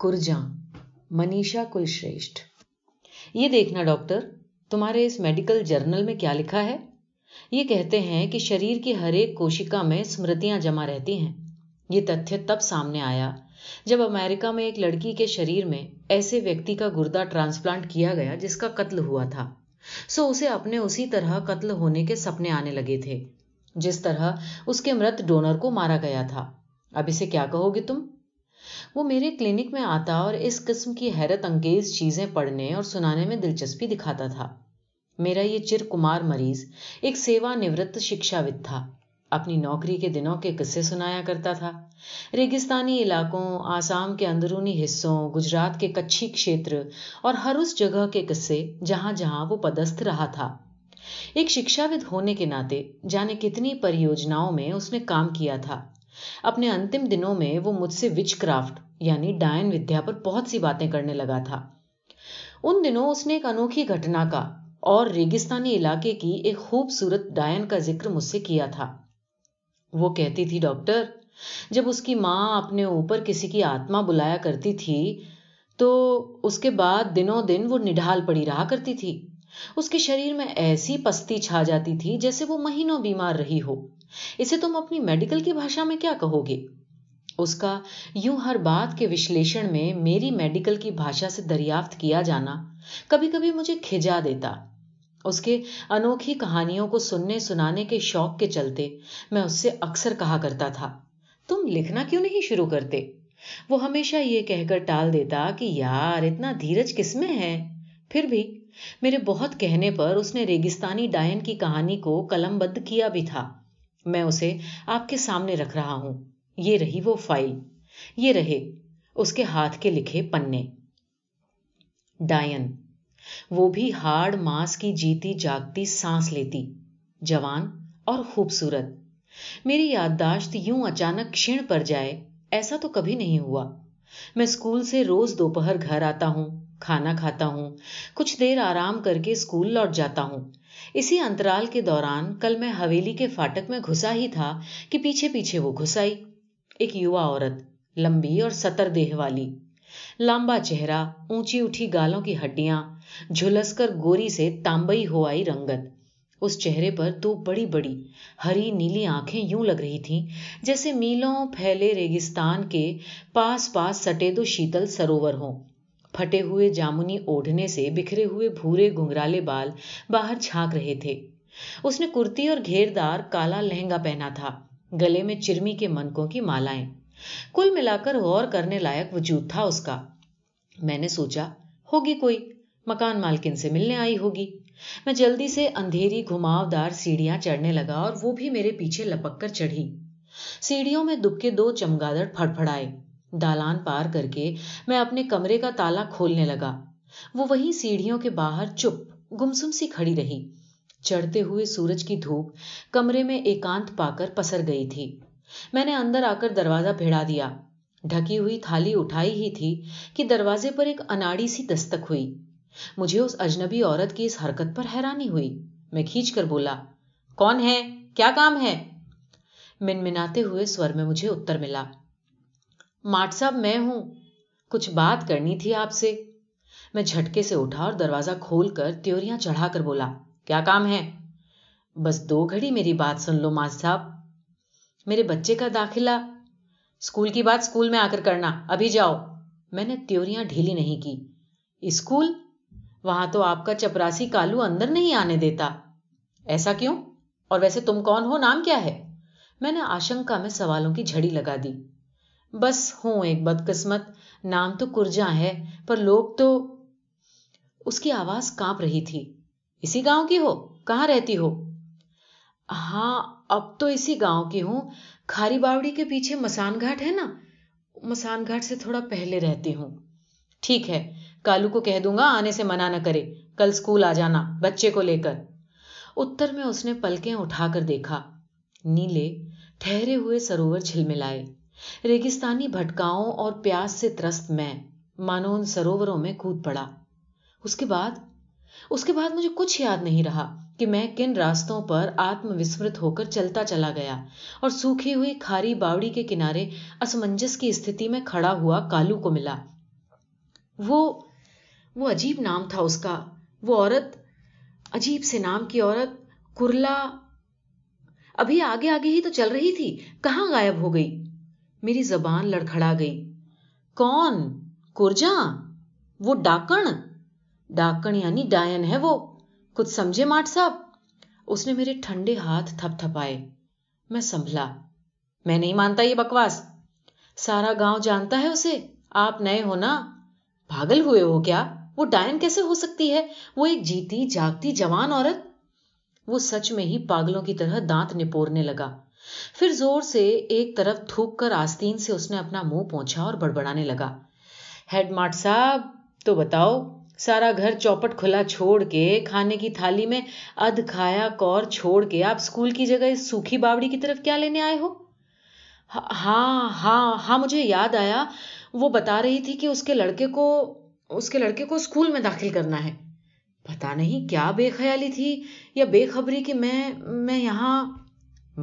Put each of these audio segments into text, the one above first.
کرجاں، منیشا کلشریشٹ یہ دیکھنا ڈاکٹر، تمہارے اس میڈیکل جرنل میں کیا لکھا ہے؟ یہ کہتے ہیں کہ شریر کی ہر ایک کوشکا میں سمرتیاں جمع رہتی ہیں۔ یہ تتھیہ تب سامنے آیا جب امریکہ میں ایک لڑکی کے شریر میں ایسے ویکتی کا گردہ ٹرانسپلانٹ کیا گیا جس کا قتل ہوا تھا۔ سو اسے اپنے اسی طرح قتل ہونے کے سپنے آنے لگے تھے، جس طرح اس کے مرت ڈونر کو مارا گیا تھا۔ اب اسے کیا کہو گے تم؟ وہ میرے کلینک میں آتا اور اس قسم کی حیرت انگیز چیزیں پڑھنے اور سنانے میں دلچسپی دکھاتا تھا۔ میرا یہ چر کمار مریض ایک سیوا نورت شکشاوت تھا۔ اپنی نوکری کے دنوں کے قصے سنایا کرتا تھا۔ ریگستانی علاقوں، آسام کے اندرونی حصوں، گجرات کے کچھی کھیتر اور ہر اس جگہ کے قصے جہاں جہاں وہ پدست رہا تھا۔ ایک شکشاوت ہونے کے ناطے جانے کتنی پریوجناؤں میں اس نے کام کیا تھا۔ اپنے انتم دنوں میں وہ مجھ سے وچ کرافٹ یعنی ڈائن ودیا پر بہت سی باتیں کرنے لگا تھا۔ ان دنوں اس نے ایک انوکھی گھٹنا کا اور ریگستانی علاقے کی ایک خوبصورت ڈائن کا ذکر مجھ سے کیا تھا۔ وہ کہتی تھی، ڈاکٹر، جب اس کی ماں اپنے اوپر کسی کی آتما بلایا کرتی تھی، تو اس کے بعد دنوں دن وہ نڈھال پڑی رہا کرتی تھی۔ اس کے شریر میں ایسی پستی چھا جاتی تھی جیسے وہ مہینوں بیمار رہی ہو۔ اسے تم اپنی میڈیکل کی بھاشا میں کیا کہو گے؟ اس کا یوں ہر بات کے وشلیشن میں میری میڈیکل کی بھاشا سے دریافت کیا جانا کبھی کبھی مجھے کھجا دیتا۔ اس کے انوکھی کہانیوں کو سننے سنانے کے شوق کے چلتے میں اس سے اکثر کہا کرتا تھا، تم لکھنا کیوں نہیں شروع کرتے؟ وہ ہمیشہ یہ کہہ کر ٹال دیتا کہ یار اتنا دھیرج کس میں ہے؟ پھر بھی میرے بہت کہنے پر اس نے ریگستانی ڈائن کی کہانی کو قلم بدھ کیا بھی تھا۔ میں اسے آپ کے سامنے رکھ رہا ہوں۔ یہ رہی وہ فائل۔ یہ رہے اس کے ہاتھ کے لکھے پنے۔ ڈائن۔ وہ بھی ہاڑ ماس کی جیتی جاگتی سانس لیتی۔ جوان اور خوبصورت۔ میری یادداشت یوں اچانک کھڑ پر جائے، ایسا تو کبھی نہیں ہوا۔ میں اسکول سے روز دوپہر گھر آتا ہوں۔ کھانا کھاتا ہوں، کچھ دیر آرام کر کے اسکول لوٹ جاتا ہوں۔ اسی انترال کے دوران کل میں حویلی کے فاٹک میں گھسا ہی تھا کہ پیچھے پیچھے وہ گھس آئی ایک یوا عورت، لمبی اور سطر دیہ والی۔ لمبا چہرہ، اونچی اٹھی گالوں کی ہڈیاں، جھلس کر گوری سے تانبئی ہو آئی رنگت۔ اس چہرے پر دو بڑی بڑی ہری نیلی آنکھیں یوں لگ رہی تھیں جیسے میلوں پھیلے ریگستان کے پاس پاس سٹے دو شیتل سروور ہوں۔ پھٹے ہوئے جامنی اوڑھنے سے بکھرے ہوئے بھورے گنگرالے بال باہر چھاک رہے تھے۔ اس نے کرتی اور گھیردار کالا لہنگا پہنا تھا۔ گلے میں چرمی کے منکوں کی مالائیں۔ کل ملا کر غور کرنے لائق وجود تھا اس کا۔ میں نے سوچا، ہوگی کوئی؟ مکان مالکن سے ملنے آئی ہوگی۔ میں جلدی سے اندھیری گھماؤ دار سیڑھیاں چڑھنے لگا اور وہ بھی میرے پیچھے لپک کر چڑھی۔ سیڑھیوں میں دبکے دو چمگادڑ پھڑ پھڑائے۔ دالان پار کر کے میں اپنے کمرے کا تالا کھولنے لگا۔ وہ وہی سیڑھیوں کے باہر چپ، گمسم سی کھڑی رہی۔ چڑھتے ہوئے سورج کی دھوپ کمرے میں ایکانت پا کر پسر گئی تھی۔ میں نے اندر آ کر دروازہ بھیڑا دیا۔ ڈھکی ہوئی تھالی اٹھائی ہی تھی کہ دروازے پر ایک اناڑی سی دستک ہوئی۔ مجھے اس اجنبی عورت کی اس حرکت پر حیرانی ہوئی۔ میں کھینچ کر بولا، کون ہے؟ کیا کام ہے؟ منمناتے ہوئے سور میں مجھے اتر ملا۔ ماٹ صاحب، میں ہوں۔ کچھ بات کرنی تھی آپ سے۔ میں جھٹکے سے اٹھا اور دروازہ کھول کر تیوریاں چڑھا کر بولا، کیا کام ہے؟ بس دو گھڑی میری بات سن لو ماٹ صاحب۔ میرے بچے کا داخلہ۔ اسکول کی بات اسکول میں آ کر کرنا، ابھی جاؤ۔ میں نے تیوریاں ڈھیلی نہیں کی۔ اسکول؟ وہاں تو آپ کا چپراسی کالو اندر نہیں آنے دیتا۔ ایسا کیوں؟ اور ویسے تم کون ہو؟ نام کیا ہے؟ میں نے آشنکا میں سوالوں کی جھڑی لگا دی۔ بس ہوں ایک بدقسمت، نام تو کرجا ہے، پر لوگ تو اس کی آواز کانپ رہی تھی۔ اسی گاؤں کی ہو؟ کہاں رہتی ہو؟ ہاں اب تو اسی گاؤں کی ہوں۔ کھاری باوڑی کے پیچھے مسان گھاٹ ہے نا؟ مسان گھاٹ سے تھوڑا پہلے رہتی ہوں۔ ٹھیک ہے، کالو کو کہہ دوں گا، آنے سے منع نہ کرے۔ کل اسکول آ جانا، بچے کو لے کر۔ اتر میں اس نے پلکیں اٹھا کر دیکھا۔ نیلے، ٹھہرے ہوئے سروور جھلملائے ریگستانی بھٹکاؤں اور پیاس سے ترست میں مانو ان سرووروں میں کود پڑا۔ اس کے بعد؟ اس کے بعد مجھے کچھ یاد نہیں رہا کہ میں کن راستوں پر آتم وسمرت ہو کر چلتا چلا گیا اور سوکھی ہوئی کھاری باوڑی کے کنارے اسمنجس کی استھتی میں کھڑا ہوا کالو کو ملا۔ وہ وہ عجیب نام تھا اس کا۔ وہ عورت، عجیب سے نام کی عورت، کرلا۔ ابھی آگے آگے ہی تو چل رہی تھی۔ کہاں غائب ہو گئی؟ میری زبان لڑکھڑا گئی۔ کون؟ کرجا وہ ڈاکن؟ ڈاکن یعنی ڈائن ہے وہ۔ کچھ سمجھے ماٹ صاحب؟ اس نے میرے ٹھنڈے ہاتھ تھپ تھپائے۔ میں سنبھلا۔ میں نہیں مانتا یہ بکواس۔ سارا گاؤں جانتا ہے اسے۔ آپ نئے ہو نا؟ پاگل ہوئے ہو کیا؟ وہ ڈائن کیسے ہو سکتی ہے؟ وہ ایک جیتی جاگتی جوان عورت۔ وہ سچ میں ہی پاگلوں کی طرح دانت نپورنے لگا۔ پھر زور سے ایک طرف تھوک کر آستین سے اس نے اپنا منہ پہنچا اور بڑبڑانے لگا۔ ہیڈ مارٹ صاحب، تو بتاؤ، سارا گھر چوپٹ کھلا چھوڑ کے کھانے کی تھالی میں ادھ کھایا کور چھوڑ کے آپ اسکول کی جگہ اس سوکھی باوڑی کی طرف کیا لینے آئے ہو؟ ہاں،, ہاں ہاں ہاں مجھے یاد آیا۔ وہ بتا رہی تھی کہ اس کے لڑکے کو، اس کے لڑکے کو اسکول میں داخل کرنا ہے۔ پتا نہیں کیا بے خیالی تھی یا بے خبری کہ میں میں یہاں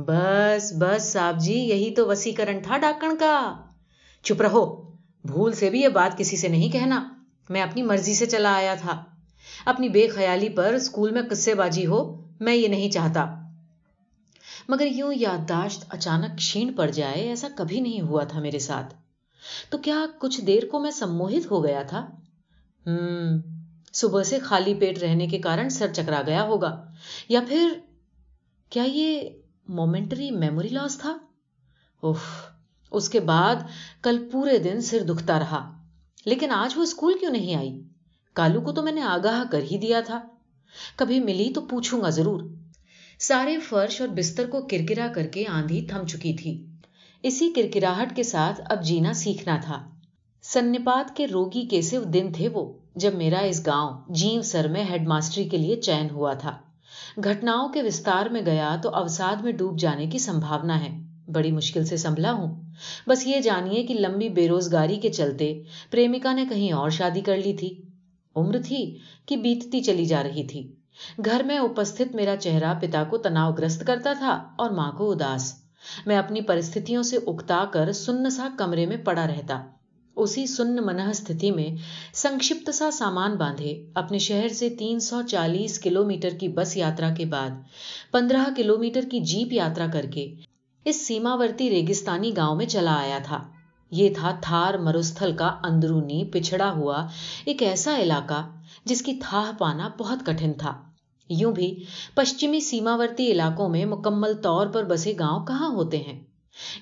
بس بس صاحب جی یہی تو وسیقرن تھا ڈاکن کا۔ چپ رہو، بھول سے بھی یہ بات کسی سے نہیں کہنا۔ میں اپنی مرضی سے چلا آیا تھا۔ اپنی بے خیالی پر اسکول میں قصے بازی ہو، میں یہ نہیں چاہتا۔ مگر یوں یادداشت اچانک چھین پڑ جائے، ایسا کبھی نہیں ہوا تھا میرے ساتھ۔ تو کیا کچھ دیر کو میں سموہت ہو گیا تھا؟ ہم صبح سے خالی پیٹ رہنے کے کارن سر چکرا گیا ہوگا۔ یا پھر، کیا یہ مومنٹری میموری لاس تھا اف اس کے بعد کل پورے دن سر دکھتا رہا لیکن آج وہ اسکول کیوں نہیں آئی کالو کو تو میں نے آگاہ کر ہی دیا تھا کبھی ملی تو پوچھوں گا ضرور سارے فرش اور بستر کو کرکرا کر کے آندھی تھم چکی تھی اسی کرکراہٹ کے ساتھ اب جینا سیکھنا تھا سنپات کے روگی کیسے دن تھے وہ جب میرا اس گاؤں جیو سر میں ہیڈ ماسٹری کے لیے چین ہوا تھا گھٹناؤں کے وستار میں گیا تو اوساد میں ڈوب جانے کی سمبھاونا ہے۔ بڑی مشکل سے سنبھلا ہوں۔ بس یہ جانیے کہ لمبی بے روزگاری کے چلتے پریمکا نے کہیں اور شادی کر لی تھی۔ عمر تھی کہ بیتتی چلی جا رہی تھی۔ گھر میں اپستھت میرا چہرہ پتا کو تناؤ گرست کرتا تھا اور ماں کو اداس۔ میں اپنی پرستھتوں سے اکتا کر سن سا کمرے میں پڑا رہتا۔ اسی سن منہ استھتی میں سنکشپت سا سامان باندھے۔ اپنے شہر سے تین سو چالیس کلو میٹر کی بس یاترا کے بعد پندرہ کلو میٹر کی جیپ یاترا کر کے اس سیماورتی ریگستانی گاؤں میں چلا آیا تھا۔ یہ تھا تھار مروستھل کا اندرونی پچھڑا ہوا ایک ایسا علاقہ جس کی تھاہ پانا بہت کٹھن تھا۔ یوں بھی پشچمی سیماورتی علاقوں میں مکمل طور پر بسے گاؤں کہاں ہوتے ہیں؟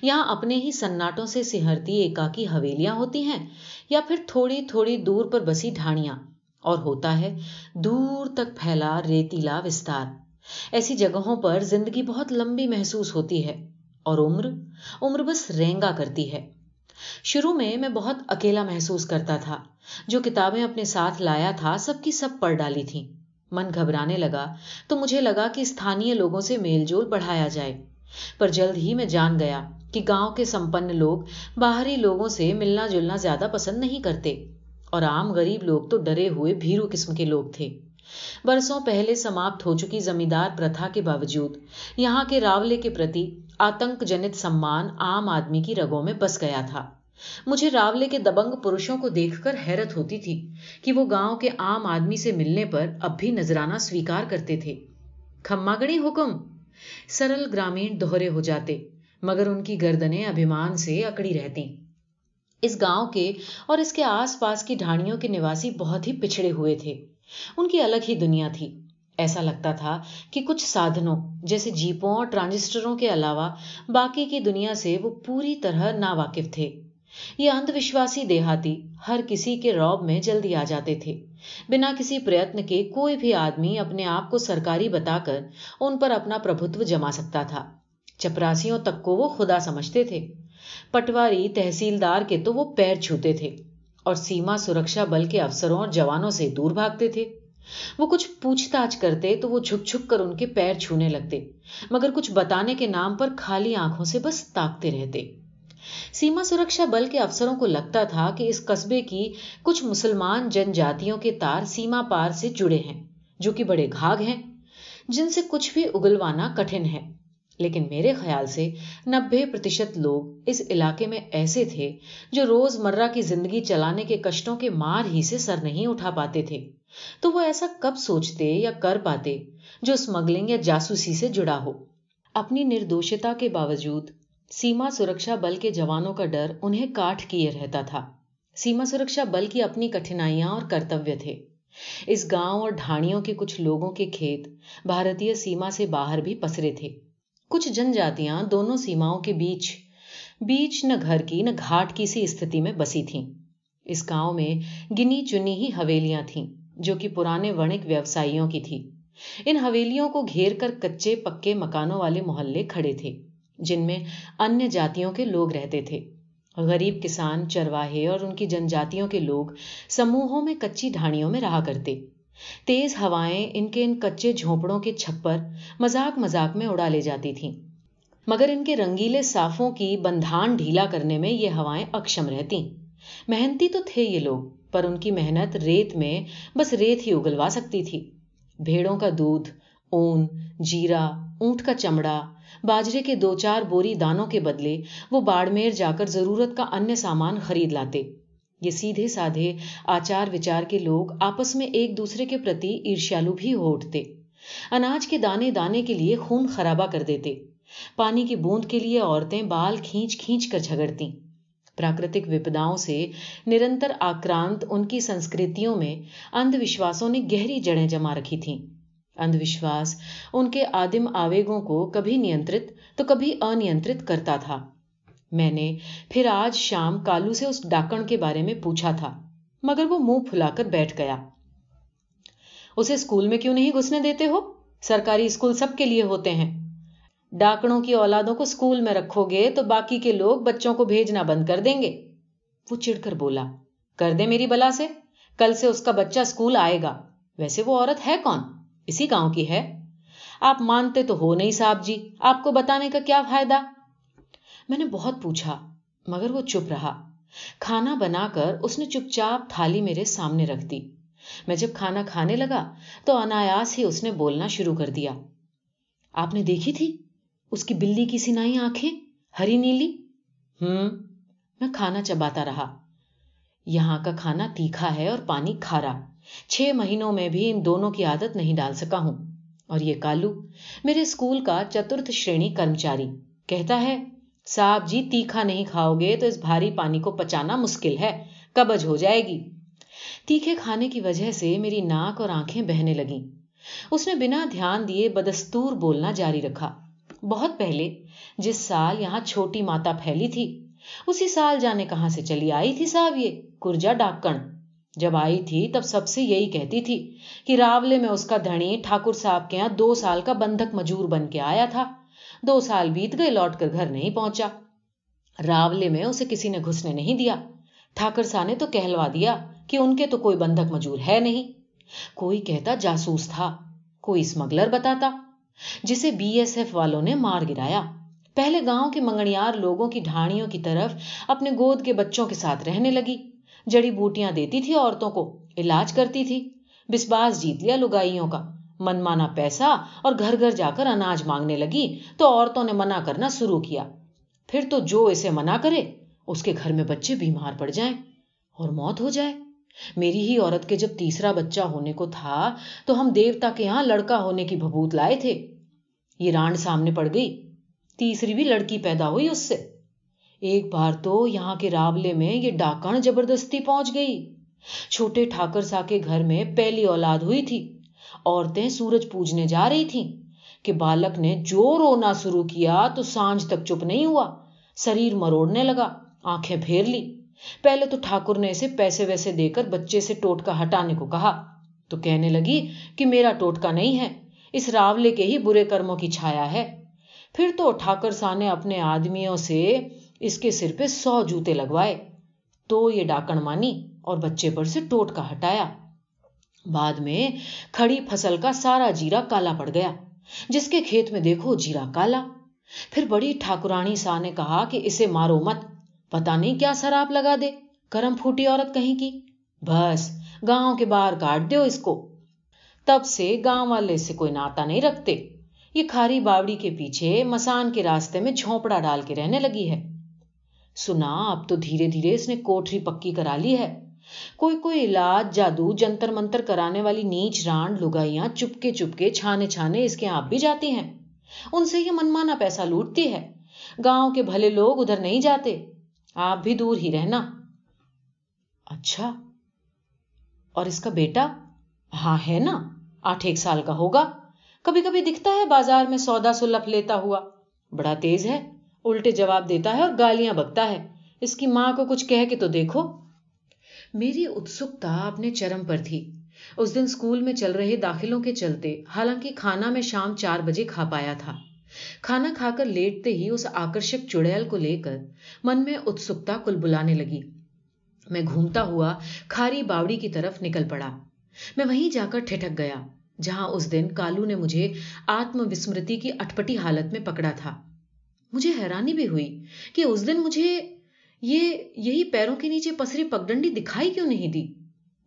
یہاں اپنے ہی سناٹوں سے سہرتی ایکا کی حویلیاں ہوتی ہیں، یا پھر تھوڑی تھوڑی دور پر بسی ڈھاڑیاں اور ہوتا ہے دور تک پھیلا ریتیلا وستار۔ ایسی جگہوں پر زندگی بہت لمبی محسوس ہوتی ہے، اور عمر عمر بس رینگا کرتی ہے۔ شروع میں میں بہت اکیلا محسوس کرتا تھا، جو کتابیں اپنے ساتھ لایا تھا، سب کی سب پڑھ ڈالی تھی من گھبرانے لگا، تو مجھے لگا کہ استھانیہ لوگوں سے میل جول بڑھایا جائے۔ پر جلد ہی میں جان گیا کہ گاؤں کے سمپن لوگ باہری لوگوں سے ملنا جلنا زیادہ پسند نہیں کرتے اور عام غریب لوگ تو ڈرے ہوئے بھیرو قسم کے لوگ تھے۔ برسوں پہلے سماپت ہو چکی زمیندار پرتھا کے باوجود یہاں کے راولے کے پرتی آتنک جنت سمان عام آدمی کی رگوں میں بس گیا تھا۔ مجھے راولے کے دبنگ پروشوں کو دیکھ کر حیرت ہوتی تھی کہ وہ گاؤں کے عام آدمی سے ملنے پر اب بھی نذرانہ سویکار کرتے تھے۔ کھما گڑی حکم! سرل گرامین دوہرے ہو جاتے، مگر ان کی گردنیں ابھیمان سے اکڑی رہتی۔ اس گاؤں کے اور اس کے آس پاس کی ڈھانیوں کے نواسی بہت ہی پچھڑے ہوئے تھے۔ ان کی الگ ہی دنیا تھی۔ ایسا لگتا تھا کہ کچھ سادھنوں، جیسے جیپوں اور ٹرانجسٹروں کے علاوہ باقی کی دنیا سے وہ پوری طرح نا واقف تھے۔ یہ اندھ وشواسی دیہاتی ہر کسی کے روب میں جلدی آ جاتے تھے۔ بنا کسی پریتن کے کوئی بھی آدمی اپنے آپ کو سرکاری بتا کر ان پر اپنا پربھتو جما سکتا تھا۔ چپراسیوں تک کو وہ خدا سمجھتے تھے۔ پٹواری تحصیلدار کے تو وہ پیر چھوتے تھے اور سیما سرکشا بل کے افسروں اور جوانوں سے دور بھاگتے تھے۔ وہ کچھ پوچھ تاچھ کرتے تو وہ جھک جھک کر ان کے پیر چھونے لگتے، مگر کچھ بتانے کے نام پر خالی آنکھوں سے بس تاکتے رہتے۔ سیما سرکشا بل کے افسروں کو لگتا تھا کہ اس قصبے کی کچھ مسلمان جن جاتیوں کے تار سیما پار سے جڑے ہیں، جو کہ بڑے گھاگ ہیں۔ جن سے کچھ بھی اگلوانا کٹھن ہے۔ لیکن میرے خیال سے نبے پرتیشت لوگ اس علاقے میں ایسے تھے جو روز مرہ کی زندگی چلانے کے کشٹوں کے مار ہی سے سر نہیں اٹھا پاتے تھے۔ تو وہ ایسا کب سوچتے یا کر پاتے جو اسمگلنگ یا جاسوسی سے جڑا ہو۔ اپنی نردوشتا کے باوجود سیما سرکشا بل کے جوانوں کا ڈر انہیں کاٹ کیے رہتا تھا۔ سیما سرکشا بل کی اپنی کٹھنائیاں اور کرتویہ تھے۔ اس گاؤں اور ڈھانیوں کے کچھ لوگوں کے کھیت بھارتیہ سیما سے باہر بھی پسرے تھے۔ کچھ جن جاتیاں دونوں سیماؤں کے بیچ بیچ نہ گھر کی، نہ گھاٹ کی سی استھتی میں بسی تھیں۔ اس گاؤں میں گنی چنی ہی حویلیاں تھیں، جو کہ پرانے ونک ویوسائیوں کی تھی۔ ان حویلیوں کو گھیر کر کچے پکے مکانوں والے محلے کھڑے تھے۔ جن میں انیہ جاتیوں کے لوگ رہتے تھے۔ غریب کسان، چرواہے اور ان کی جن جاتیوں کے لوگ سموہوں میں کچی ڈھانیوں میں رہا کرتے۔ تیز ہوائیں ان کے ان کچے جھونپڑوں کے چھپر مذاق مذاق میں اڑا لے جاتی تھیں۔ مگر ان کے رنگیلے صافوں کی بندھان ڈھیلا کرنے میں یہ ہوائیں اکشم رہتی محنتی تو تھے یہ لوگ، پر ان کی محنت ریت میں بس ریت ہی اگلوا سکتی تھی۔ بھیڑوں کا دودھ، اون جیرا اونٹ کا چمڑا باجرے کے دو چار بوری دانوں کے بدلے وہ باڑمیر جا کر ضرورت کا انیہ سامان خرید لاتے۔ یہ سیدھے سادھے آچار وچار کے لوگ آپس میں ایک دوسرے کے پرتی عرشیالو بھی ہو اٹھتے۔ اناج کے دانے دانے کے لیے خون خرابہ کر دیتے۔ پانی کی بوند کے لیے عورتیں بال کھینچ کھینچ کر جھگڑتی پراکرتک وپداؤں سے نرنتر آکرانت ان کی سنسکرتیوں میں اندھ وشواسوں نے گہری جڑیں جما رکھی تھیں۔ اندھ وشواس ان کے آدم آویگوں کو کبھی نیترت تو کبھی انیترت کرتا تھا۔ میں نے پھر آج شام کالو سے اس ڈاکن کے بارے میں پوچھا تھا، مگر وہ منہ پھلا کر بیٹھ گیا۔ اسے اسکول میں کیوں نہیں گھسنے دیتے ہو؟ سرکاری اسکول سب کے لیے ہوتے ہیں۔ ڈاکنوں کی اولادوں کو اسکول میں رکھو گے تو باقی کے لوگ بچوں کو بھیجنا بند کر دیں گے۔ وہ چڑ کر بولا، کر دے میری بلا سے، کل سے اس کا بچہ اسکول آئے گا۔ ویسے وہ عورت ہے کون؟ اسی گاؤں کی ہے۔ آپ مانتے تو ہو نہیں صاحب جی آپ کو بتانے کا کیا فائدہ؟ میں نے بہت پوچھا، مگر وہ چپ رہا۔ کھانا بنا کر اس نے چپ چاپ تھالی میرے سامنے رکھ دی۔ میں جب کھانا کھانے لگا تو انایاس ہی اس نے بولنا شروع کر دیا۔ آپ نے دیکھی تھی؟ اس کی بلی کی سنائی آنکھیں، ہری نیلی؟ ہوں، میں کھانا چباتا رہا۔ یہاں کا کھانا تیکھا ہے اور پانی کھارا۔ چھ مہینوں میں بھی ان دونوں کی عادت نہیں ڈال سکا ہوں۔ اور یہ کالو، میرے اسکول کا چترتھ شرینی کرمچاری، کہتا ہے، صاحب جی تیکھا نہیں کھاؤ گے تو اس بھاری پانی کو پچانا مشکل ہے قبض ہو جائے گی۔ تیکھے کھانے کی وجہ سے میری ناک اور آنکھیں بہنے لگیں۔ اس نے بنا دھیان دیے بدستور بولنا جاری رکھا۔ بہت پہلے، جس سال یہاں چھوٹی ماتا پھیلی تھی، اسی سال جانے کہاں سے چلی آئی تھی صاحب یہ، کرجا ڈاکن جب آئی تھی تب سب سے یہی کہتی تھی کہ راولے میں اس کا دھنی ٹھاکر صاحب کے یہاں دو سال کا بندھک مجور بن کے آیا تھا۔ دو سال بیت گئے، لوٹ کر گھر نہیں پہنچا۔ راولے میں اسے کسی نے گھسنے نہیں دیا۔ ٹھاکر سا نے تو کہلوا دیا کہ ان کے تو کوئی بندھک مجور ہے نہیں۔ کوئی کہتا جاسوس تھا، کوئی اسمگلر بتاتا، جسے بی ایس ایف والوں نے مار گرایا۔ پہلے گاؤں کے منگڑیار لوگوں کی ڈھاڑیوں کی طرف اپنے گود کے بچوں کے ساتھ رہنے لگی۔ جڑی بوٹیاں دیتی تھی عورتوں کو، علاج کرتی تھی۔ بسباس جیت لیا لگائیوں کا۔ من مانا پیسہ اور گھر گھر جا کر اناج مانگنے لگی تو عورتوں نے منع کرنا شروع کیا۔ پھر تو جو اسے منع کرے، اس کے گھر میں بچے بیمار پڑ جائیں اور موت ہو جائے۔ میری ہی عورت کے جب تیسرا بچہ ہونے کو تھا تو ہم دیوتا کے یہاں لڑکا ہونے کی بھبوت لائے تھے۔ یہ رانڈ سامنے پڑ گئی۔ تیسری بھی لڑکی پیدا ہوئی اس سے۔ ایک بار تو یہاں کے راولے میں یہ ڈاکن زبردستی پہنچ گئی۔ چھوٹے ٹھاکر سا کے گھر میں پہلی اولاد ہوئی تھی۔ عورتیں سورج پوجنے جا رہی تھی کہ بالک نے جو رونا شروع کیا تو سانج تک چپ نہیں ہوا۔ شریر مروڑنے لگا، آنکھیں پھیر لی۔ پہلے تو ٹھاکر نے اسے پیسے ویسے دے کر بچے سے ٹوٹکا ہٹانے کو کہا۔ تو کہنے لگی کہ میرا ٹوٹکا نہیں ہے، اس راولے کے ہی برے کرموں کی چھایا ہے۔ پھر تو ٹھاکر سا نے اپنے آدمیوں سے اس کے سر پہ سو جوتے لگوائے۔ تو یہ ڈاکن مانی اور بچے پر سے ٹوٹ کا ہٹایا۔ بعد میں کھڑی فصل کا سارا جیرا کالا پڑ گیا۔ جس کے کھیت میں دیکھو جیرا کالا۔ پھر بڑی ٹھاکرانی سا نے کہا کہ اسے مارو مت۔ پتا نہیں کیا سراب لگا دے۔ کرم پھوٹی عورت کہیں کی۔ بس، گاؤں کے باہر کاٹ دو اس کو۔ تب سے گاؤں والے سے کوئی ناتا نہیں رکھتے۔ یہ کھاری باوڑی کے پیچھے مسان کے راستے میں جھونپڑا ڈال کے رہنے لگی ہے۔ سنا، اب تو دھیرے دھیرے اس نے کوٹری پکی کرا لی ہے۔ کوئی کوئی علاج، جادو، جنتر منتر کرانے والی نیچ رانڈ لگائیاں چپکے چپکے چھانے چھانے اس کے آپ بھی جاتی ہیں۔ ان سے یہ منمانا پیسہ لوٹتی ہے۔ گاؤں کے بھلے لوگ ادھر نہیں جاتے۔ آپ بھی دور ہی رہنا۔ اچھا۔ اور اس کا بیٹا؟ ہاں ہے نا۔ آٹھ ایک سال کا ہوگا۔ کبھی کبھی دکھتا ہے بازار میں سودا سلپ لیتا ہوا۔ بڑا تیز ہے۔ الٹے جواب دیتا ہے اور گالیاں بکتا ہے۔ اس کی ماں کو کچھ کہہ کے تو دیکھو۔ میری اتسکتا اپنے چرم پر تھی۔ اس دن اسکول میں چل رہے داخلوں کے چلتے، حالانکہ کھانا میں شام چار بجے کھا پایا تھا۔ کھانا کھا کر لیٹتے ہی اس آکرشک چڑیل کو لے کر من میں اتسکتا کل بلانے لگی۔ میں گھومتا ہوا کھاری باوڑی کی طرف نکل پڑا۔ میں وہیں جا کر ٹھٹک گیا، جہاں اس دن کالو نے مجھے آتم وسمرتی کی اٹپٹی حالت میں پکڑا تھا۔ مجھے حیرانی بھی ہوئی کہ اس دن مجھے یہ یہی پیروں کے نیچے پسری پگڈنڈی دکھائی کیوں نہیں دی،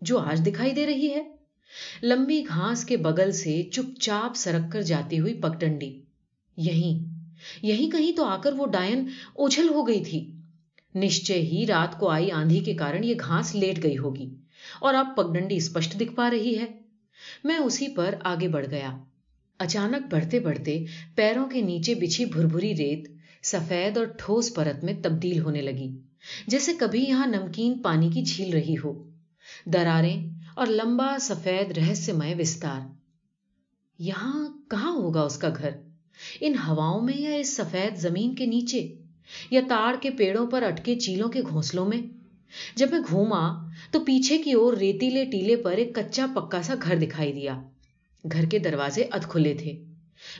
جو آج دکھائی دے رہی ہے۔ لمبی گھاس کے بغل سے چپ چاپ سرک کر جاتی ہوئی پگڈنڈی۔ یہیں یہیں کہیں تو آ کر وہ ڈائن اچھل ہو گئی تھی۔ نشچے ہی رات کو آئی آندھی کے کارن یہ گھاس لیٹ گئی ہوگی اور اب پگڈنڈی اسپشٹ دکھ پا رہی ہے۔ میں اسی پر آگے بڑھ گیا۔ اچانک بڑھتے بڑھتے پیروں کے نیچے بچھی بھربھری ریت سفید اور ٹھوس پرت میں تبدیل ہونے لگی، جیسے کبھی یہاں نمکین پانی کی جھیل رہی ہو۔ دراریں اور لمبا سفید رہسیہ وستار۔ یہاں کہاں ہوگا اس کا گھر؟ ان ہواؤں میں یا اس سفید زمین کے نیچے؟ یا تاڑ کے پیڑوں پر اٹکے چیلوں کے گھونسلوں میں؟ جب میں گھوما تو پیچھے کی اور ریتیلے ٹیلے پر ایک کچا پکا سا گھر دکھائی دیا۔ گھر کے دروازے اد کھلے تھے۔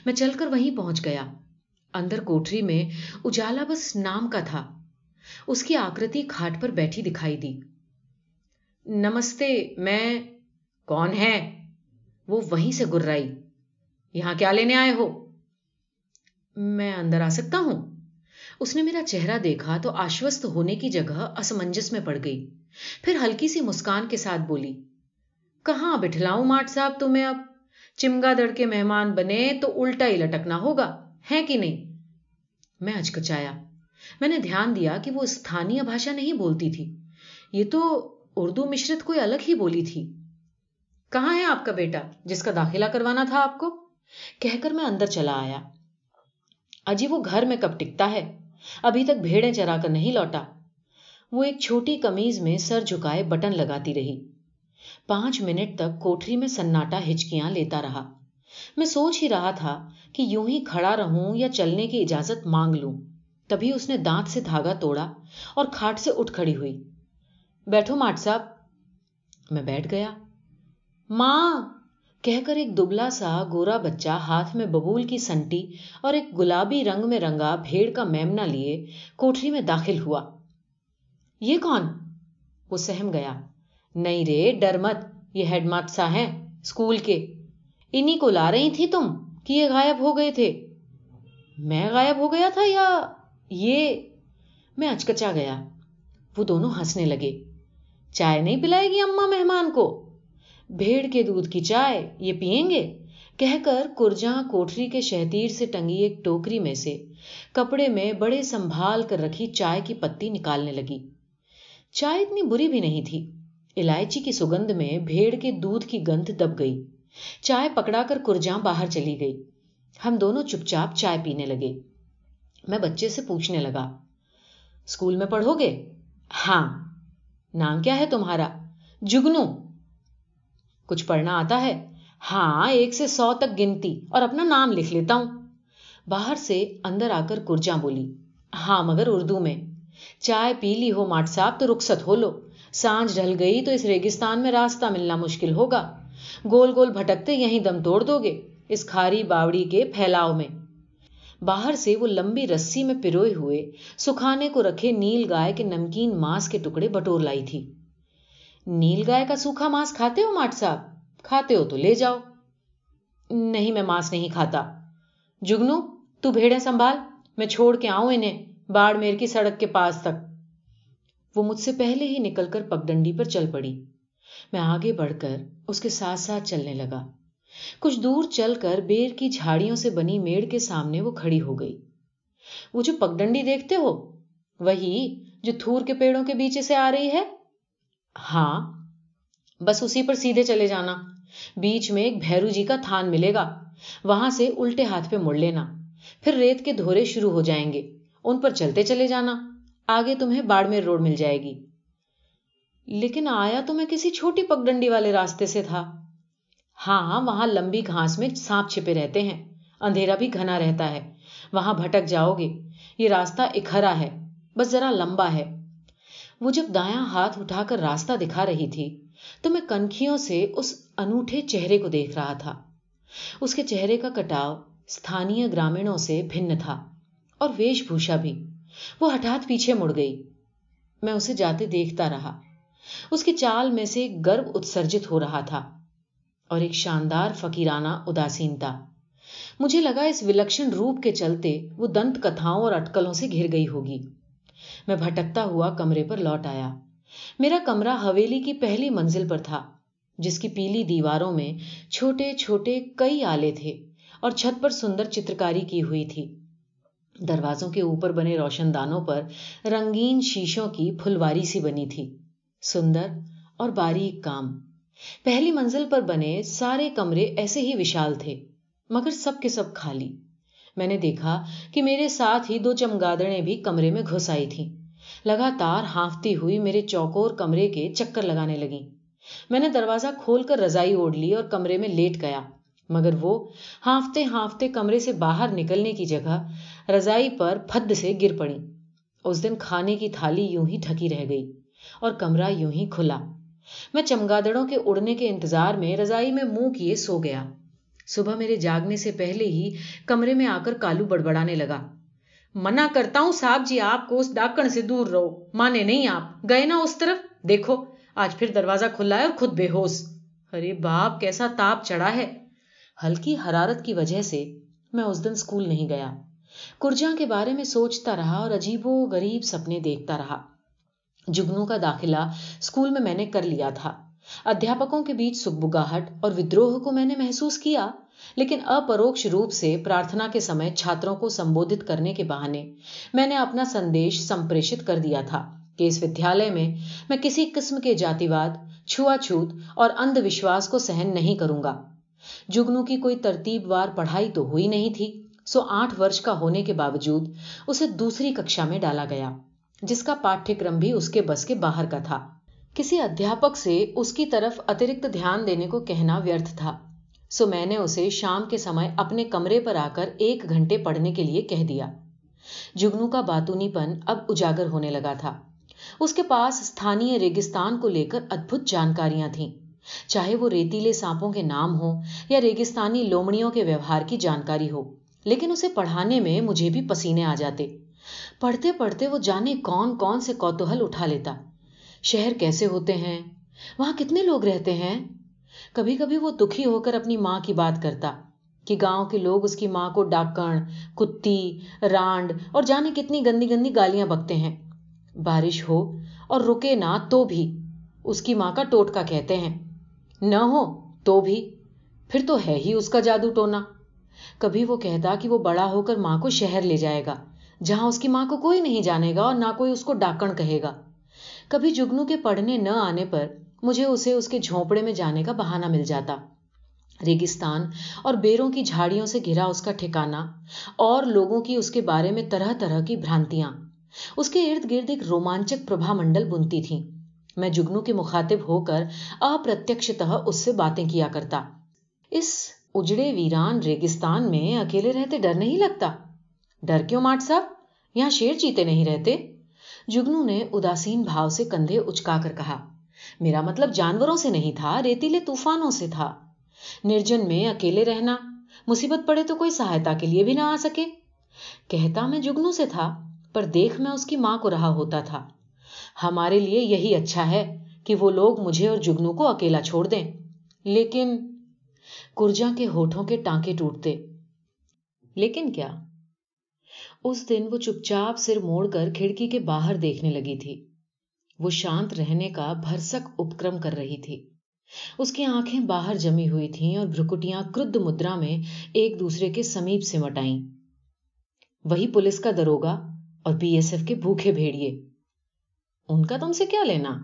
میں چل کر وہیں پہنچ گیا۔ اندر کوٹری میں اجالا بس نام کا تھا۔ اس کی آکرتی کھاٹ پر بیٹھی دکھائی دی۔ نمستے، میں کون ہے وہ وہیں سے گرائی یہاں کیا لینے آئے ہو؟ میں اندر آ سکتا ہوں؟ اس نے میرا چہرہ دیکھا تو آشوست ہونے کی جگہ اسمنجس میں پڑ گئی۔ پھر ہلکی سی مسکان کے ساتھ بولی، کہاں بٹھلاؤں ماٹ صاحب تمہیں اب؟ چمگا دڑ کے مہمان بنے تو الٹا ہی لٹکنا ہوگا ہے کہ نہیں؟ میں اچکچایا۔ میں نے دھیان دیا کہ وہ استھانیہ بھاشا نہیں بولتی تھی۔ یہ تو اردو مشرت کوئی الگ ہی بولی تھی۔ کہاں ہے آپ کا بیٹا جس کا داخلہ کروانا تھا آپ کو؟ کہہ کر میں اندر چلا آیا۔ اجی وہ گھر میں کب ٹکتا ہے؟ ابھی تک بھیڑیں چرا کر نہیں لوٹا۔ وہ ایک چھوٹی کمیز میں سر جھکائے بٹن لگاتی رہی۔ پانچ منٹ تک کوٹری میں سناٹا ہچکیاں لیتا رہا۔ میں سوچ ہی رہا تھا کہ یوں ہی کھڑا رہوں یا چلنے کی اجازت مانگ لوں۔ تبھی اس نے دانت سے دھاگا توڑا اور کھاٹ سے اٹھ کھڑی ہوئی۔ بیٹھو ماٹ صاحب۔ میں بیٹھ گیا۔ ماں! کہہ کر ایک دبلا سا گورا بچہ ہاتھ میں ببول کی سنٹی اور ایک گلابی رنگ میں رنگا بھیڑ کا میمنا لیے کوٹری میں داخل ہوا۔ یہ کون؟ وہ سہم گیا۔ نہیں رے، ڈر مت، یہ ہیڈ مات سا ہے اسکول کے۔ انہیں کو لا رہی تھی تم کہ یہ غائب ہو گئے تھے۔ میں غائب ہو گیا تھا یا یہ؟ میں اچکچا گیا۔ وہ دونوں ہنسنے لگے۔ چائے نہیں پلائے گی اما مہمان کو؟ بھیڑ کے دودھ کی چائے، یہ پیئیں گے؟ کہہ کر کرجا کوٹری کے شہتیر سے ٹنگی ایک ٹوکری میں سے کپڑے میں بڑے سنبھال کر رکھی چائے کی پتی نکالنے لگی۔ چائے اتنی بری بھی نہیں تھی۔ الائچی کی سگندھ میں بھیڑ کے دودھ کی گند دب گئی۔ چائے پکڑا کر کرجا باہر چلی گئی۔ ہم دونوں چپ چاپ چائے پینے لگے۔ میں بچے سے پوچھنے لگا، اسکول میں پڑھو گے؟ ہاں۔ نام کیا ہے تمہارا؟ جگنو۔ کچھ پڑھنا آتا ہے؟ ہاں ایک سے سو تک گنتی اور اپنا نام لکھ لیتا ہوں۔ باہر سے اندر آ کر کرجا بولی ہاں مگر اردو میں۔ چائے پی لی ہو ماٹ صاحب تو رخصت ہو لو۔ سانج ڈھل گئی تو اس ریگستان میں راستہ ملنا مشکل ہوگا۔ گول گول بھٹکتے یہیں دم توڑ دو گے اس کھاری باوڑی کے پھیلاؤ میں۔ باہر سے وہ لمبی رسی میں پروئے ہوئے سکھانے کو رکھے نیل گائے کے نمکین ماس کے ٹکڑے بٹور لائی تھی۔ نیل گائے کا سوکھا ماس کھاتے ہو ماٹ صاحب؟ کھاتے ہو تو لے جاؤ۔ نہیں میں ماس نہیں کھاتا۔ جگنو، تو بھیڑے سنبھال، میں چھوڑ کے آؤں انہیں باڑ میر کی سڑک کے پاس تک۔ وہ مجھ سے پہلے ہی نکل کر پگڈنڈی پر چل پڑی۔ میں آگے بڑھ کر اس کے ساتھ ساتھ چلنے لگا۔ کچھ دور چل کر بیر کی جھاڑیوں سے بنی میڑ کے سامنے وہ کھڑی ہو گئی۔ وہ جو پگڈنڈی دیکھتے ہو، وہی جو تھور کے پیڑوں کے بیچے سے آ رہی ہے؟ ہاں بس اسی پر سیدھے چلے جانا۔ بیچ میں ایک بھیرو جی کا تھان ملے گا۔ وہاں سے الٹے ہاتھ پہ مڑ لینا۔ پھر ریت کے دھورے شروع ہو جائیں گے۔ ان پر چلتے چلے جانا۔ آگے تمہیں باڑمیر روڈ مل جائے گی۔ لیکن آیا تو میں کسی چھوٹی پگڈنڈی والے راستے سے تھا۔ ہاں ہاں وہاں لمبی گھاس میں سانپ چھپے رہتے ہیں۔ اندھیرا بھی گھنا رہتا ہے۔ وہاں بھٹک جاؤ گے۔ یہ راستہ اکھرا ہے۔ بس ذرا لمبا ہے۔ وہ جب دایاں ہاتھ اٹھا کر راستہ دکھا رہی تھی، تو میں کنکھیوں سے اس انوٹھے چہرے کو دیکھ رہا تھا۔ اس کے چہرے کا کٹاؤ ستھانیہ گرامیڑوں سے بھن تھا اور ویش بھوشا بھی۔ وہ ہٹات پیچھے مڑ گئی۔ میں اسے جاتے دیکھتا رہا۔ اس کی چال میں سے گرب اتسرجت ہو رہا تھا اور ایک شاندار فقیرانہ اداسینتا مجھے لگا اس ولکشن روپ کے چلتے وہ دنت کتھاؤں اور اٹکلوں سے گھر گئی ہوگی۔ میں بھٹکتا ہوا کمرے پر لوٹ آیا۔ میرا کمرہ حویلی کی پہلی منزل پر تھا، جس کی پیلی دیواروں میں چھوٹے چھوٹے کئی آلے تھے اور چھت پر سندر چترکاری کی ہوئی تھی۔ دروازوں کے اوپر بنے روشن دانوں پر رنگین شیشوں کی پھلواری سی بنی تھی۔ سندر اور باریک کام۔ پہلی منزل پر بنے سارے کمرے ایسے ہی وشال تھے، مگر سب کے سب خالی۔ میں نے دیکھا کہ میرے ساتھ ہی دو چمگادڑیں بھی کمرے میں گھس آئی تھیں۔ لگاتار ہانفتی ہوئی میرے چوکور کمرے کے چکر لگانے لگی میں نے دروازہ کھول کر رضائی اوڑھ لی اور کمرے میں لیٹ گیا۔ مگر وہ ہانفتے ہانفتے کمرے سے باہر نکلنے کی جگہ رضائی پر پھد سے گر پڑی۔ اس دن کھانے کی تھالی یوں ہی ڈھکی رہ گئی اور کمرہ یوں ہی کھلا۔ میں چمگادڑوں کے اڑنے کے انتظار میں رضائی میں منہ کیے سو گیا۔ صبح میرے جاگنے سے پہلے ہی کمرے میں آ کر کالو بڑبڑانے لگا۔ منع کرتا ہوں صاحب جی آپ کو اس ڈاکن سے دور رہو۔ مانے نہیں آپ۔ گئے نا اس طرف؟ دیکھو، آج پھر دروازہ کھلا ہے اور خود بے ہوش۔ ارے باپ، کیسا تاپ چڑھا ہے۔ ہلکی حرارت کی وجہ سے میں اس دن اسکول نہیں گیا۔ کرجا کے بارے میں سوچتا رہا اور عجیب و غریب سپنے دیکھتا رہا۔ جگنو کا داخلہ اسکول میں میں نے کر لیا تھا۔ ادھیاپکوں کے بیچ سکبگاہٹ اور ودروہ کو میں نے محسوس کیا، لیکن اپروکش روپ سے پرارتھنا کے سمے چھاتروں کو سمبودت کرنے کے بہانے میں نے اپنا سندیش سمپریشت کر دیا تھا کہ اس ودیالیہ میں میں کسی قسم کے جاتی واد چھوا چھوت اور اندھ وشواس کو سہن نہیں کروں گا۔ جگنو کی کوئی ترتیب وار پڑھائی تو ہوئی نہیں تھی، سو آٹھ ورش کا ہونے کے باوجود اسے دوسری ککشا میں ڈالا گیا، جس کا پاٹھیہ کرم بھی اس کے بس کے باہر کا تھا۔ کسی ادھیاپک سے اس کی طرف اترکت دھیان دینے کو کہنا ویرتھ تھا۔ سو میں نے اسے شام کے سمے اپنے کمرے پر آ کر ایک گھنٹے پڑھنے کے لیے کہہ دیا۔ جگنو کا باتونی پن اب اجاگر ہونے لگا تھا۔ اس کے پاس استھانی ریگستان کو لے کر ادبت جانکاریاں تھیں۔ چاہے وہ ریتیلے سانپوں کے نام ہو یا ریگستانی لومڑیوں کے ویوہار کی جانکاری ہو، لیکن اسے پڑھانے میں مجھے بھی پسینے آ جاتے۔ پڑھتے پڑھتے وہ جانے کون کون سے کوتوہل اٹھا لیتا۔ شہر کیسے ہوتے ہیں؟ وہاں کتنے لوگ رہتے ہیں؟ کبھی کبھی وہ دکھی ہو کر اپنی ماں کی بات کرتا کہ گاؤں کے لوگ اس کی ماں کو ڈاکن، کتی، رانڈ اور جانے کتنی گندی گندی گالیاں بکتے ہیں۔ بارش ہو اور رکے نہ تو بھی اس کی ماں کا ٹوٹکا کہتے ہیں۔ نہ ہو تو بھی۔ پھر تو ہے ہی اس کا جادو ٹونا۔ کبھی وہ کہتا کہ وہ بڑا ہو کر ماں کو شہر لے جائے گا، جہاں اس کی ماں کو کوئی نہیں جانے گا اور نہ کوئی اس کو ڈاکن کہے گا۔ کبھی جگنو کے پڑھنے نہ آنے پر مجھے اسے اس کے جھونپڑے میں جانے کا بہانہ مل جاتا۔ ریگستان اور بیروں کی جھاڑیوں سے گھرا اس کا ٹھکانا اور لوگوں کی اس کے بارے میں طرح طرح کی بھرانتیاں۔ اس کے ارد گرد ایک رومانچک پربھا منڈل بنتی تھی میں جگنو کے مخاطب ہو کر اپرتیکشتہ اس سے باتیں کیا کرتا۔ اس اجڑے ویران ریگستان میں اکیلے رہتے ڈر نہیں لگتا۔ ڈر کیوں ماٹ صاحب؟ یہاں شیر چیتے نہیں رہتے۔ جگنو نے اداسین بھاؤ سے کندھے اچکا کر کہا، میرا مطلب جانوروں سے نہیں تھا، ریتیلے طوفانوں سے تھا۔ نرجن میں اکیلے رہنا، مصیبت پڑے تو کوئی سہایتا کے لیے بھی نہ آ سکے۔ کہتا میں جگنو سے تھا، پر دیکھ میں اس کی ماں کو رہا ہوتا تھا۔ ہمارے لیے یہی اچھا ہے کہ وہ لوگ مجھے اور جگنو کو اکیلا چھوڑ دیں۔ لیکن کرجا کے ہوٹھوں کے ٹانکے ٹوٹتے۔ لیکن کیا؟ اس دن وہ چپ چاپ سر موڑ کر کھڑکی کے باہر دیکھنے لگی تھی۔ وہ شانت رہنے کا بھرسک اپکرم کر رہی تھی۔ اس کی آنکھیں باہر جمی ہوئی تھیں اور بھرکٹیاں کرد مدرا میں ایک دوسرے کے سمیپ سے مٹائیں۔ وہی پولیس کا دروگا اور بی ایس ایف کے بھوکھے بھیڑیے۔ ان کا تم سے کیا لینا؟